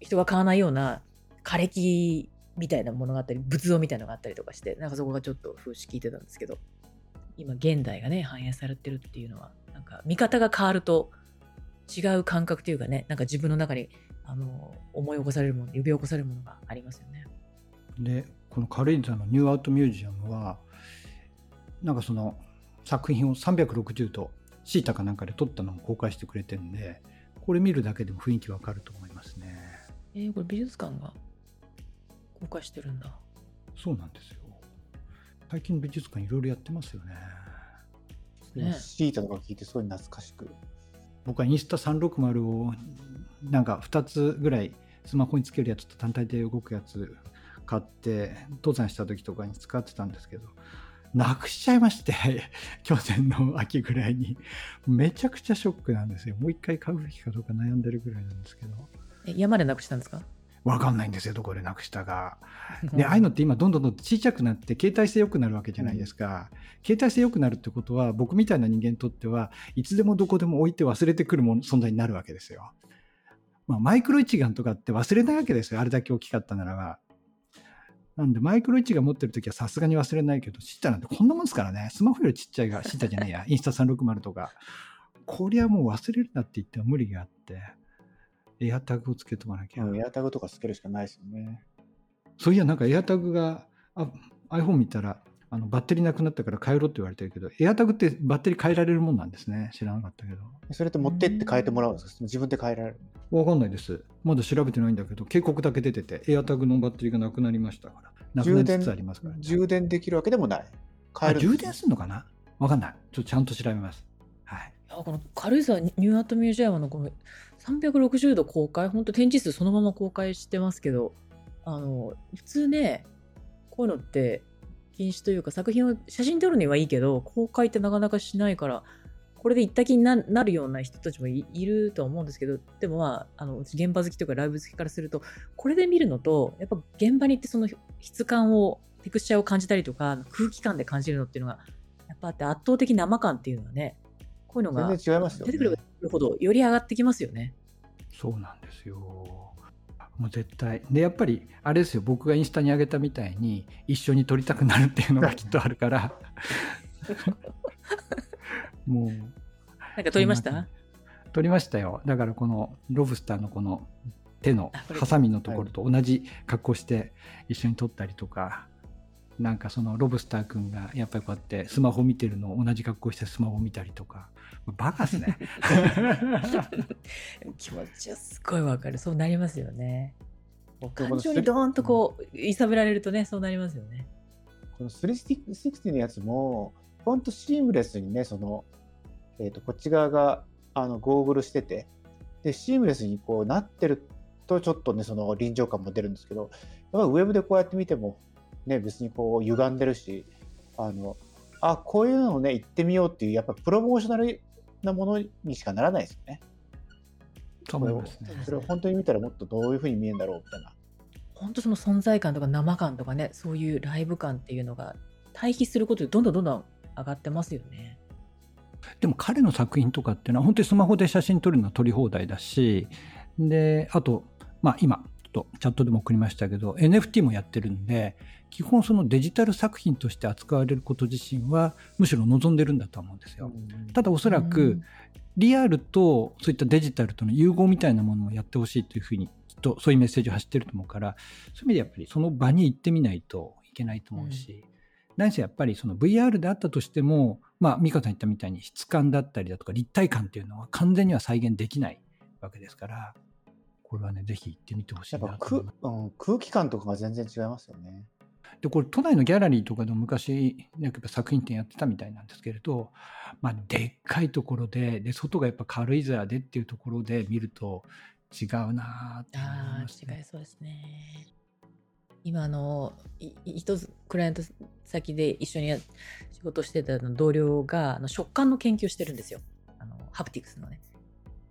人が買わないような枯れ木みたいなものがあったり、仏像みたいなのがあったりとかして、なんかそこがちょっと風刺聞いてたんですけど、今現代がね、反映されてるっていうのは、なんか見方が変わると違う感覚というかね、なんか自分の中に、あの、思い起こされるもの、呼び起こされるものがありますよね。でこの軽井沢のニューアートミュージアムはなんかその作品を360度 THETA かなんかで撮ったのも公開してくれてるんでこれ見るだけでも雰囲気わかると思いますねえー、これ美術館が公開してるんだ。そうなんですよ最近美術館いろいろやってますよね。ね。 THETA とか聞いてすごい懐かしく。僕はインスタ360をなんか2つぐらいスマホにつけるやつと単体で動くやつ買って登山した時とかに使ってたんですけどなくしちゃいまして 去年の秋ぐらいに。めちゃくちゃショックなんですよ。もう一回買うべきかどうか悩んでるぐらいなんですけど。え、山でなくしたんですか？わかんないんですよどこでなくしたか。でああいうのって今どんどんどんどん小さくなって携帯性良くなるわけじゃないですか、携帯性良くなるってことは僕みたいな人間にとってはいつでもどこでも置いて忘れてくるもの存在になるわけですよ、まあ、マイクロ一眼とかって忘れないわけですよ。あれだけ大きかったならば。なんでマイクロ一眼持ってる時はさすがに忘れないけどシータなんてこんなもんですからね。スマホよりちっちゃいがシータじゃないや。インスタ360とか。こりゃもう忘れるなって言っても無理があってエアタグをつけとかなきゃ、うんエアタグとかつけるしかないですよね。そういや、なんか AirTag が、あ iPhone 見たら、あのバッテリーなくなったから変えろって言われてるけど、 AirTag ってバッテリー変えられるもんなんですね。知らなかったけど。それって持ってって変えてもらうんですか？自分で変えられる。わかんないです。まだ調べてないんだけど、警告だけ出てて、 AirTag のバッテリーがなくなりましたから。なくなりつつありますから、ね。充電できるわけでもない。変えるあ充電するのかな？わかんない。ちょっとちゃんと調べます。はい。いやこの軽井沢ニューアートミュージアムのこの360度公開、本当展示数そのまま公開してますけど、あの、普通ね、こういうのって禁止というか作品を写真撮るにはいいけど、公開ってなかなかしないから、これで行った気になるような人たちもいいるとは思うんですけど、でもまあ、あの、現場好きとかライブ好きからすると、これで見るのと、やっぱ現場に行ってその質感を、テクスチャーを感じたりとか、空気感で感じるのっていうのが、やっぱあって圧倒的生感っていうのはね、こういうのが全然違いますよね出てくれば出てくるほどより上がってきますよね。そうなんですよ。もう絶対。で、やっぱり、あれですよ、僕がインスタに上げたみたいに、一緒に撮りたくなるっていうのがきっとあるから、もう、なんか撮りました？撮りましたよ。だからこのロブスターのこの手のハサミのところと同じ格好して一緒に撮ったりとか、なんかそのロブスターくんがやっぱりこうやってスマホ見てるのを同じ格好してスマホ見たりとか、バカっすね。気持ちはすごいわかる。そうなりますよね。感情にドーンとこう、揺さぶられるとね、そうなりますよね。この360のやつも、ほんとシームレスにね、その、えっ、と、こっち側が、あの、ゴーグルしてて、で、シームレスにこうなってると、ちょっとね、その臨場感も出るんですけど、やっぱウェブでこうやって見ても、ね、別にこう歪んでるし、あの、あ、こういうのをね、行ってみようっていう、やっぱプロモーショナルなものにしかならないですよね。そう思いますね。それを本当に見たらもっとどういうふうに見えるんだろうみたいな。本当その存在感とか生感とかね、そういうライブ感っていうのが対比することでどんどんどんどん上がってますよね。でも彼の作品とかっていうのは本当にスマホで写真撮るのは撮り放題だしであとまあ今、とチャットでも送りましたけど、NFT もやってるんで、基本そのデジタル作品として扱われること自身は、むしろ望んでるんだと思うんですよ。ただおそらく、リアルとそういったデジタルとの融合みたいなものもやってほしいというふうに、きっとそういうメッセージを発してると思うから、そういう意味でやっぱりその場に行ってみないといけないと思うし、うん、何せやっぱりその VR であったとしても、まあ、美香さん言ったみたいに質感だったりだとか立体感っていうのは完全には再現できないわけですから、これはね、ぜひ行ってみてほしいなと思います。うん、空気感とかが全然違いますよね。で、これ都内のギャラリーとかでも昔、やっぱ作品展やってたみたいなんですけれど、まあ、でっかいところで、で、外がやっぱ軽井沢でっていうところで見ると違うなって思います、ね、違いそうですね。今あの一つクライアント先で一緒に仕事してた同僚があの食感の研究してるんですよあのハプティクスのね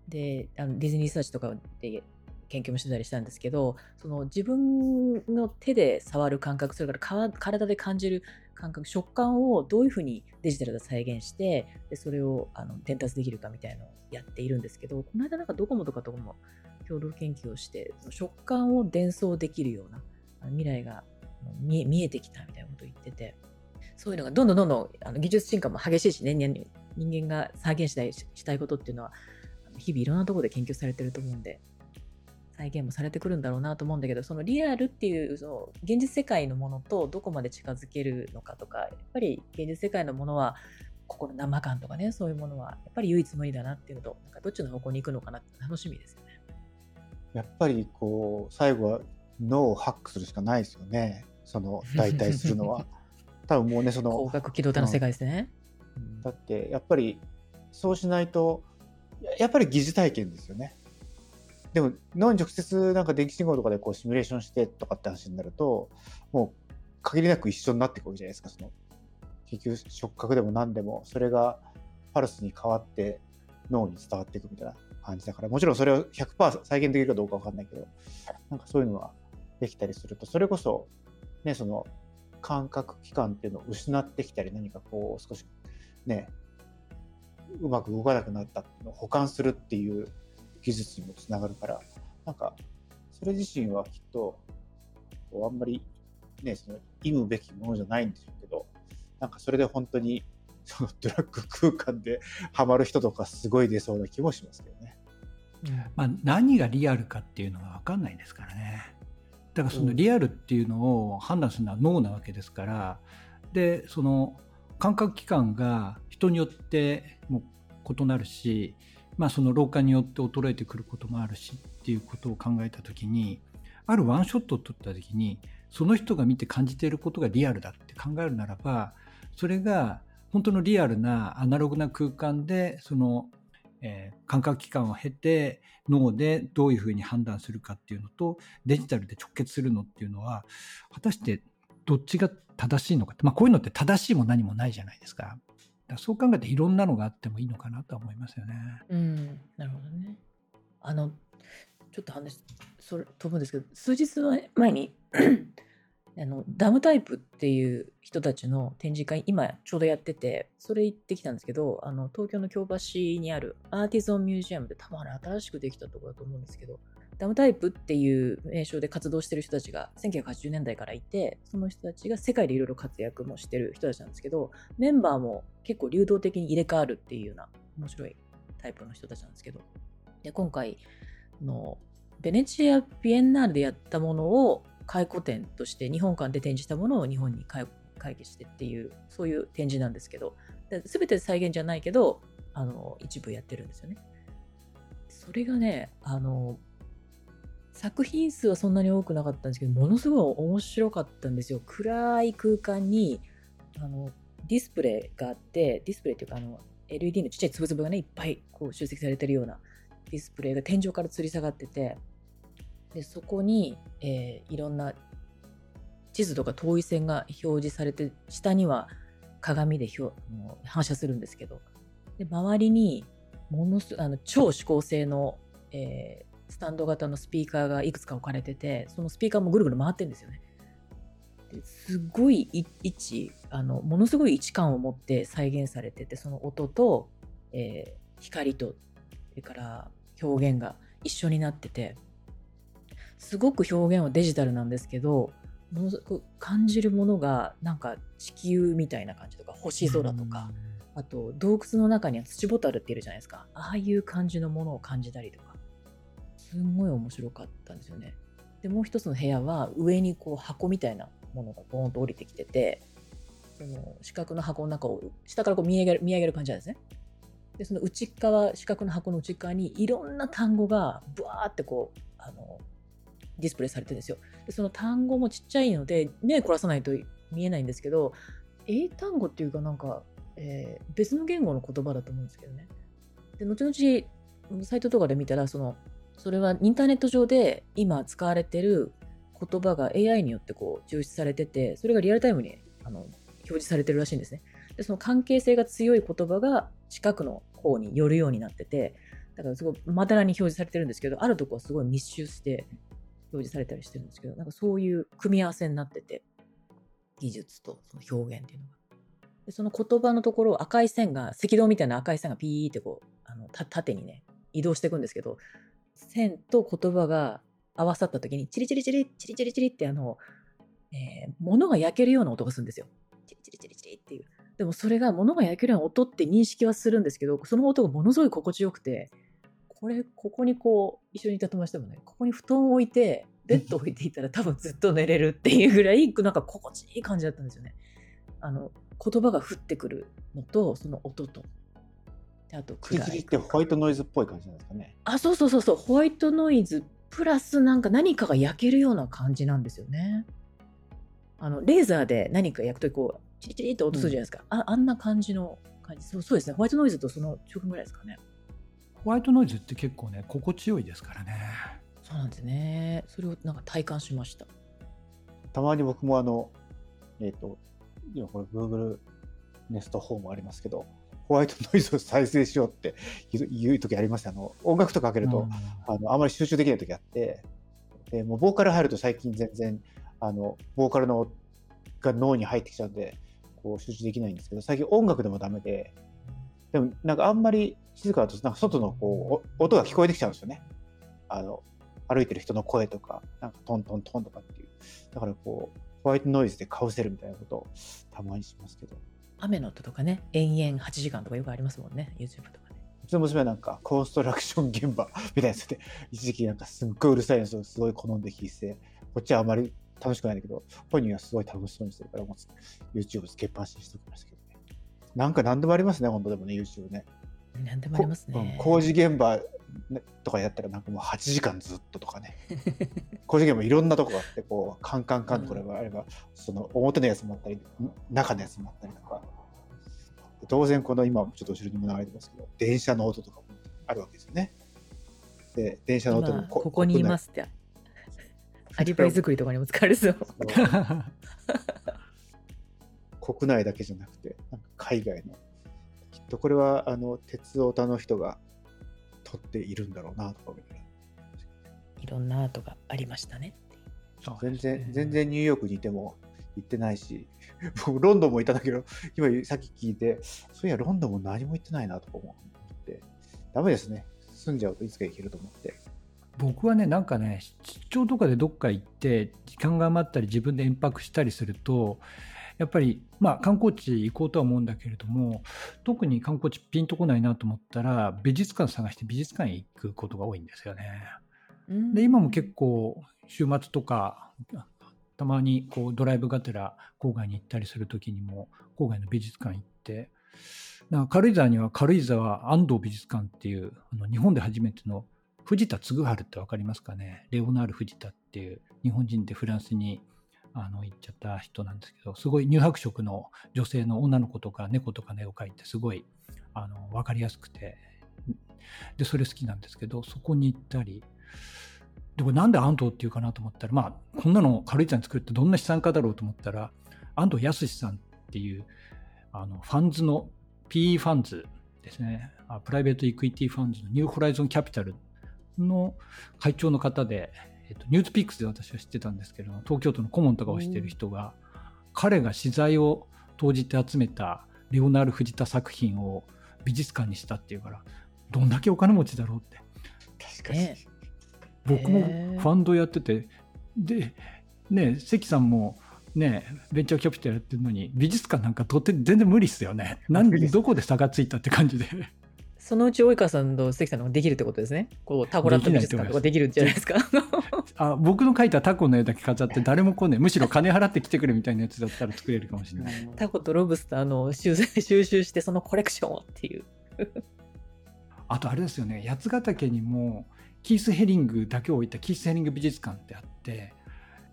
であのディズニーリサーチとかで研究もしてたりしたんですけどその自分の手で触る感覚それから体で感じる感覚食感をどういうふうにデジタルで再現してでそれをあの伝達できるかみたいなのをやっているんですけどこの間なんかドコモとかとも共同研究をして食感を伝送できるような未来が見見えてきたみたいなことを言ってて、そういうのがどんどんどんどんあの技術進化も激しいしね、人間が再現したいしたいことっていうのは、日々いろんなところで研究されてると思うんで、再現もされてくるんだろうなと思うんだけど、そのリアルっていうその現実世界のものとどこまで近づけるのかとか、やっぱり現実世界のものは、ここの生感とかね、そういうものは、やっぱり唯一無二だなっていうのと、なんかどっちの方向に行くのかなって楽しみですよね。やっぱりこう、最後は脳をハックするしかないですよね。その代替するのは。多分もうね、その。光学機動隊の世界ですね。うん、だって、やっぱりそうしないと、やっぱり疑似体験ですよね。でも脳に直接なんか電気信号とかでこうシミュレーションしてとかって話になると、もう限りなく一緒になっていくわけじゃないですか。その結局触覚でも何でも、それがパルスに変わって脳に伝わっていくみたいな感じだから、もちろんそれを100%再現できるかどうかわかんないけど、なんかそういうのはできたりすると、それこそ、ね、その感覚器官っていうのを失ってきたり、何かこう少しね、うまく動かなくなったのを保管するっていう技術にもつながるから、なんか、それ自身はきっと、こうあんまりね、その意むべきものじゃないんでしょうけど、なんかそれで本当にそのドラッグ空間で ハマる人とかすごい出そうな気もしますけどね。まあ、何がリアルかっていうのが分かんないですからね。だからそのリアルっていうのを判断するのは脳なわけですから、でその感覚器官が人によっても異なるし、まあ、その老化によって衰えてくることもあるしっていうことを考えた時にあるワンショットを撮った時にその人が見て感じていることがリアルだって考えるならばそれが本当のリアルなアナログな空間でそのえー、感覚器官を経て脳でどういうふうに判断するかっていうのとデジタルで直結するのっていうのは果たしてどっちが正しいのかって、まあ、こういうのって正しいも何もないじゃないですか。だそう考えていろんなのがあってもいいのかなとは思いますよね。うん、なるほどね。あのちょっと話それ飛ぶんですけど数日前に あのダムタイプっていう人たちの展示会今ちょうどやっててそれ行ってきたんですけどあの東京の京橋にあるアーティゾンミュージアムで多分あれ新しくできたところだと思うんですけどダムタイプっていう名称で活動してる人たちが1980年代からいてその人たちが世界でいろいろ活躍もしてる人たちなんですけどメンバーも結構流動的に入れ替わるっていうような面白いタイプの人たちなんですけどで今回のベネチア・ビエンナーレでやったものを回顧展として日本館で展示したものを日本に会議してっていうそういう展示なんですけど全て再現じゃないけどあの一部やってるんですよね。それがねあの作品数はそんなに多くなかったんですけどものすごい面白かったんですよ。暗い空間にあのディスプレイがあってディスプレイっていうかあの LED のちっちゃいつぶつぶがねいっぱいこう集積されてるようなディスプレイが天井から吊り下がっててでそこに、えー、いろんな地図とか遠い線が表示されて下には鏡で反射するんですけどで周りにものすあの超指向性の、えー、スタンド型のスピーカーがいくつか置かれててそのスピーカーもぐるぐる回ってるんですよね。ですごい位置あのものすごい位置感を持って再現されててその音と、えー、光とそれから表現が一緒になっててすごく表現はデジタルなんですけどものすごく感じるものがなんか地球みたいな感じとか星空とか、あと洞窟の中には土ボタルっているじゃないですか。ああいう感じのものを感じたりとかすんごい面白かったんですよね。でもう一つの部屋は上にこう箱みたいなものがボーンと降りてきててその四角の箱の中を下からこう見上げる見上げる感じなんですね。でその内側四角の箱の内側にいろんな単語がブワーってこうあのディスプレイされてるんですよ。でその単語もちっちゃいので目凝らさないと見えないんですけど英単語っていうかなんか、えー別の言語の言葉だと思うんですけどね。で後々サイトとかで見たらそのそれはインターネット上で今使われてる言葉が AI によってこう抽出されててそれがリアルタイムにあの表示されてるらしいんですね。でその関係性が強い言葉が近くの方に寄るようになっててだからすごいまだらに表示されてるんですけどあるとこはすごい密集して表示されたりしてるんですけどなんかそういう組み合わせになってて技術とその表現っていうのが。でその言葉のところを赤い線が赤道みたいな赤い線がピーってこうあの縦にね移動していくんですけど線と言葉が合わさった時にチリチリチリチリチリチリってあの、えー物が焼けるような音がするんですよ。チリチリチリチリっていう。でもそれが物が焼けるような音って認識はするんですけどその音がものすごい心地よくてこれここにこう一緒にいた友達でもねここに布団を置いてベッドを置いていたら多分ずっと寝れるっていうぐらいなんか心地いい感じだったんですよね。あの言葉が降ってくるのとその音とであとチリチリってホワイトノイズっぽい感じなんですかね。あそうそうそうそう。ホワイトノイズプラスなんか何かが焼けるような感じなんですよね。あのレーザーで何か焼くとこうチリチリって音するじゃないですか、ああんな感じの感じ。そうそうですね。ホワイトノイズとその直分ぐらいですかね。ホワイトノイズって結構ね心地よいですからね。そうなんですね。それをなんか体感しました。たまに僕もあの、えっ、と、今これ Google Nest Home ありますけど、ホワイトノイズを再生しようって言う時ありますあの音楽とかかけると、あのあまり集中できない時あって、でもうボーカル入ると最近全然、あのボーカルのが脳に入ってきちゃうんで、こう集中できないんですけど、最近音楽でもダメで、でもなんかあんまり静かだと、なんか外のこうお音が聞こえてきちゃうんですよね。あの歩いてる人の声とか、なんかトントントンとかっていう。だからこう、ホワイトノイズでかぶせるみたいなことをたまにしますけど。雨の音とかね延々8時間とかよくありますもんね YouTube とかねうちの娘はなんかコンストラクション現場みたいなやつで、一時期なんかすっごいうるさいやつをすごい好んで聞いてて、こっちはあまり楽しくないんだけど、本人はすごい楽しそうにしてるから、もう YouTube つけっぱなしにしておきましたけどね。なんか何でもありますね、本当でもね、YouTube ね。何でもありますね工事現場ねとかやったらなんかもう8時間ずっととかね。工事現場いろんなとこがあって、こう、カンカンカンとこれがあれば、その表のやつもあったり、中のやつもあったりとか。当然この今ちょっと後ろにも流れてますけど、電車の音とかもあるわけですよね。で、電車の音も今ここにいますってアリバイ作りとかにも使われそう国内 国内だけじゃなくて、なんか海外の。きっとこれは、あの、鉄オタの人が撮っているんだろうなとか思いろんなアートがありましたね全然、全然ニューヨークにいても行ってないし、僕ロンドンも行ったんだけど、今さっき聞いて、そういや、ロンドンも何も行ってないなとか思って、ダメですね。住んじゃうといつか行けると思って。僕はねなんかね出張とかでどっか行って時間が余ったり自分で延泊したりするとやっぱりまあ観光地行こうとは思うんだけれども特に観光地ピンとこないなと思ったら美術館探して美術館へ行くことが多いんですよね。で今も結構週末とかたまにこうドライブがてら郊外に行ったりする時にも郊外の美術館行ってなんか軽井沢には軽井沢安藤美術館っていうあの日本で初めての藤田嗣治って分かりますかね？レオナール・藤田っていう日本人でフランスにあの行っちゃった人なんですけどすごい乳白色の女性の女の子とか猫とかねを描いてすごいあの分かりやすくてでそれ好きなんですけどそこに行ったりでこれなんで安藤っていうかなと思ったらまあこんなの軽井沢に作るってどんな資産家だろうと思ったら安藤康さんっていうあのファンズの PE ファンズですね。プライベートイクイティファンズのニューホライゾンキャピタルの会長の方で、えっと、ニュースピックスで私は知ってたんですけど東京都の顧問とかをしている人が彼が資材を投じて集めたレオナール・藤田作品を美術館にしたっていうからどんだけお金持ちだろうって確かに。ね僕もファンドやってて、で、ね、関さんも、ね、ベンチャーキャピタルやってるのに、美術館なんかとって全然無理っすよね。なんですどこで差がついたって感じで。そのうち及川さんと関さんのできるってことですね。こうタコラット美術館とかできるんじゃないですか。あ僕の描いたタコの絵だけ飾って誰も来ねえむしろ金払って来てくれみたいなやつだったら作れるかもしれない。タコとロブスターの収 収集してそのコレクションをっていう。あとあれですよね八ヶ岳にもキース・ヘリングだけを置いたキース・ヘリング美術館ってあって、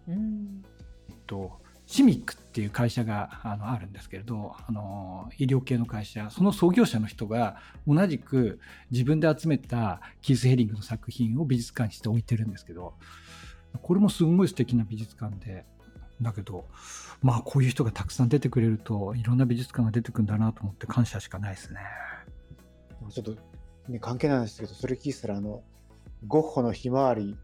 うん。えっと、シミックっていう会社があのあるんですけれどあの医療系の会社その創業者の人が同じく自分で集めたキース・ヘリングの作品を美術館にして置いてるんですけどこれもすごい素敵な美術館でだけどまあこういう人がたくさん出てくれるといろんな美術館が出てくるんだなと思って感謝しかないですね。ちょっと、ね、関係ないんですけど、それ聞いたら、あの、ゴッホのひまわり、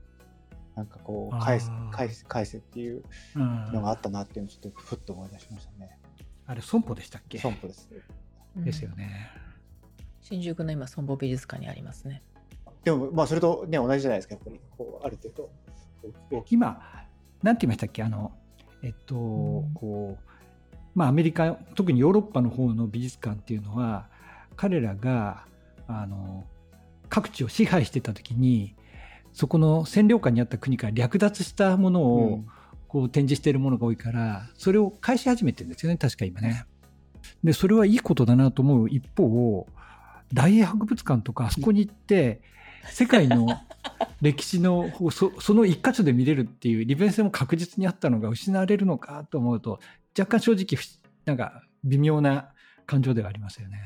なんかこう、返せ返せ、返せっていううんのがあったなっていうのをちょっとふっと思い出しましたね。あれ損保でしたっけ？損保です。ですよね。新宿の今、損保美術館にありますね。でも、まあ、それとね、同じじゃないですか、やっぱり、こう、ある程度、大きい。今、なんて言いましたっけ？あの、えっと、んこう、まあ、アメリカ、特にヨーロッパの方の美術館っていうのは、彼らが、あの、各地を支配してた時に、そこの占領下にあった国から略奪したものを、うんこう展示しているものが多いから、それを返し始めてるんですよね、確か今ね。で、それはいいことだなと思う一方、大英博物館とか、あそこに行って、世界の 歴史のそその一箇所で見れるっていう利便性も確実にあったのが失われるのかと思うと、若干正直なんか微妙な感情ではありますよね。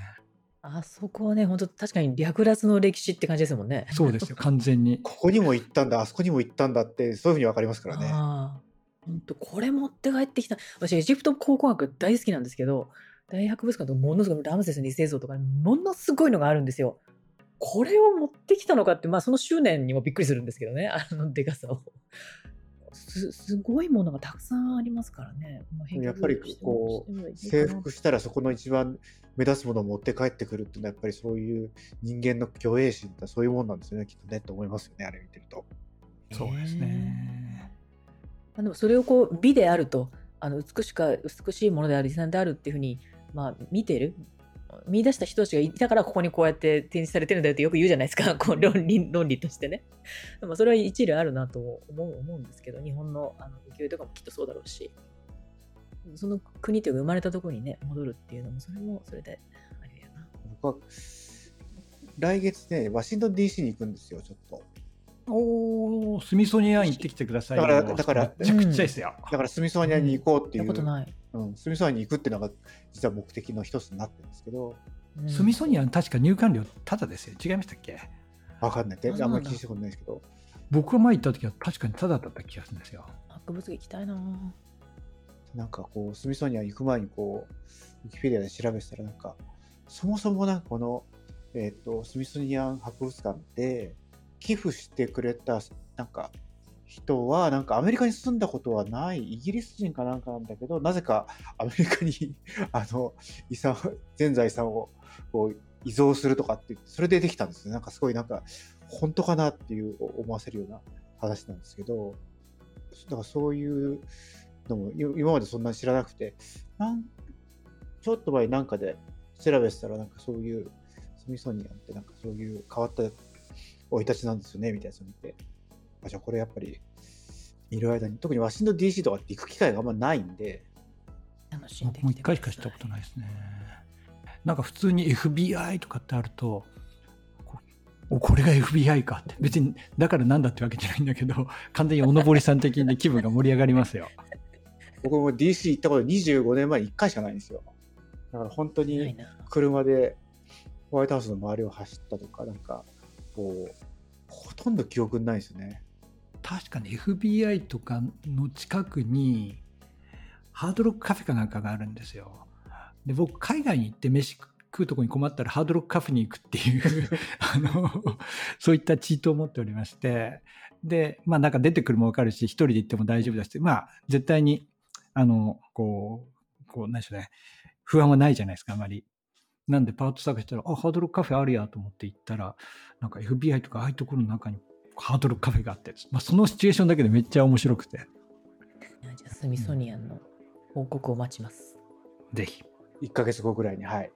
あそこはね、本当確かに略奪の歴史って感じですもんね。そうですよ、完全に。ここにも行ったんだ、あそこにも行ったんだって、そういうふうに分かりますからね。本当これ持って帰ってきた。私、エジプト考古学大好きなんですけど、大博物館とかものすごいラムセス2世像とか、ものすごいのがあるんですよ。これを持ってきたのかって、まあ、その執念にもびっくりするんですけどね、あのでかさを。すすごいものがたくさんありますからね。まあやっぱりこう、征服したらそこの一番目立つものを持って帰ってくるっていうのは、やっぱりそういう人間の虚栄心ってそういうもんなんですよね、きっとね、と思いますよね、あれ見てると。そうですね。まあ、でもそれをこう美であるとあの美しか美しいものである遺産であるっていうふうに、まあ、見てる見出した人たちがいたからここにこうやって展示されてるんだよってよく言うじゃないですか。こう論理論理としてね。でもそれは一理あるなと思う思うんですけど日本のあの勢いとかもきっとそうだろうし。その国というか生まれたところにね戻るっていうのもそれもそれであれやな。僕は来月ね、ワシントン DC に行くんですよ、ちょっと。おー、スミソニアン行ってきてくださいよ。だからだからめちゃくちゃですよ。だからスミソニアに行こうっていう、やったことない、うん、スミソニアに行くっていうのが実は目的の一つになってるんですけど、うん。スミソニアン確か入館料タダですよ。違いましたっけ？わかんない。って、あんまり聞いたことないですけど、僕が前行った時は確かにタダだった気がするんですよ。博物館行きたいな。なんかこう、スミソニア行く前にこう、ウィキペディアで調べてたら、なんか、そもそもなんかこの、えっ、と、スミソニアン博物館って、寄付してくれた、なんか、人は、なんかアメリカに住んだことはない、イギリス人かなんかなんだけど、なぜかアメリカに、あの、遺産、全財産をこう遺贈するとかってって、それでできたんですね。なんかすごいなんか、本当かなっていう思わせるような話なんですけど、だからそういうのも今までそんなに知らなくて、なんちょっと前なんかで調べてたら、なんかそういう、スミソニアンってなんかそういう変わった生い立ちなんですよね、みたいなやつを見て。あじゃあこれやっぱり、いる間に、特にワシントン DC とかって行く機会があんまないんで、楽しんで僕も一回しかしたことないですね。なんか普通に FBI とかってあると、こおこれが FBI かって。別に、だからなんだってわけじゃないんだけど、完全におのぼりさん的に気分が盛り上がりますよ。僕も DC 行ったこと25年前に1回しかないんですよ。だから本当に車でホワイトハウスの周りを走ったとか、なんか、こう、ほとんど記憶にないですよね。確かに FBI とかの近くにハードロックカフェかなんかがあるんですよ。で僕海外に行って飯食うとこに困ったらハードロックカフェに行くっていう あのそういったチートを持っておりましてでまあなんか出てくるも分かるし一人で行っても大丈夫だしまあ絶対にあのこうこう何でしょうね不安はないじゃないですかあまり。なんでパート探したらあハードロックカフェあるやと思って行ったらなんか FBI とかああいうところの中にハードロックカフェがあって、まあ、そのシチュエーションだけでめっちゃ面白くて、じゃあ、スミソニアンの報告を待ちます。ぜひ。1ヶ月後ぐらいに、はい。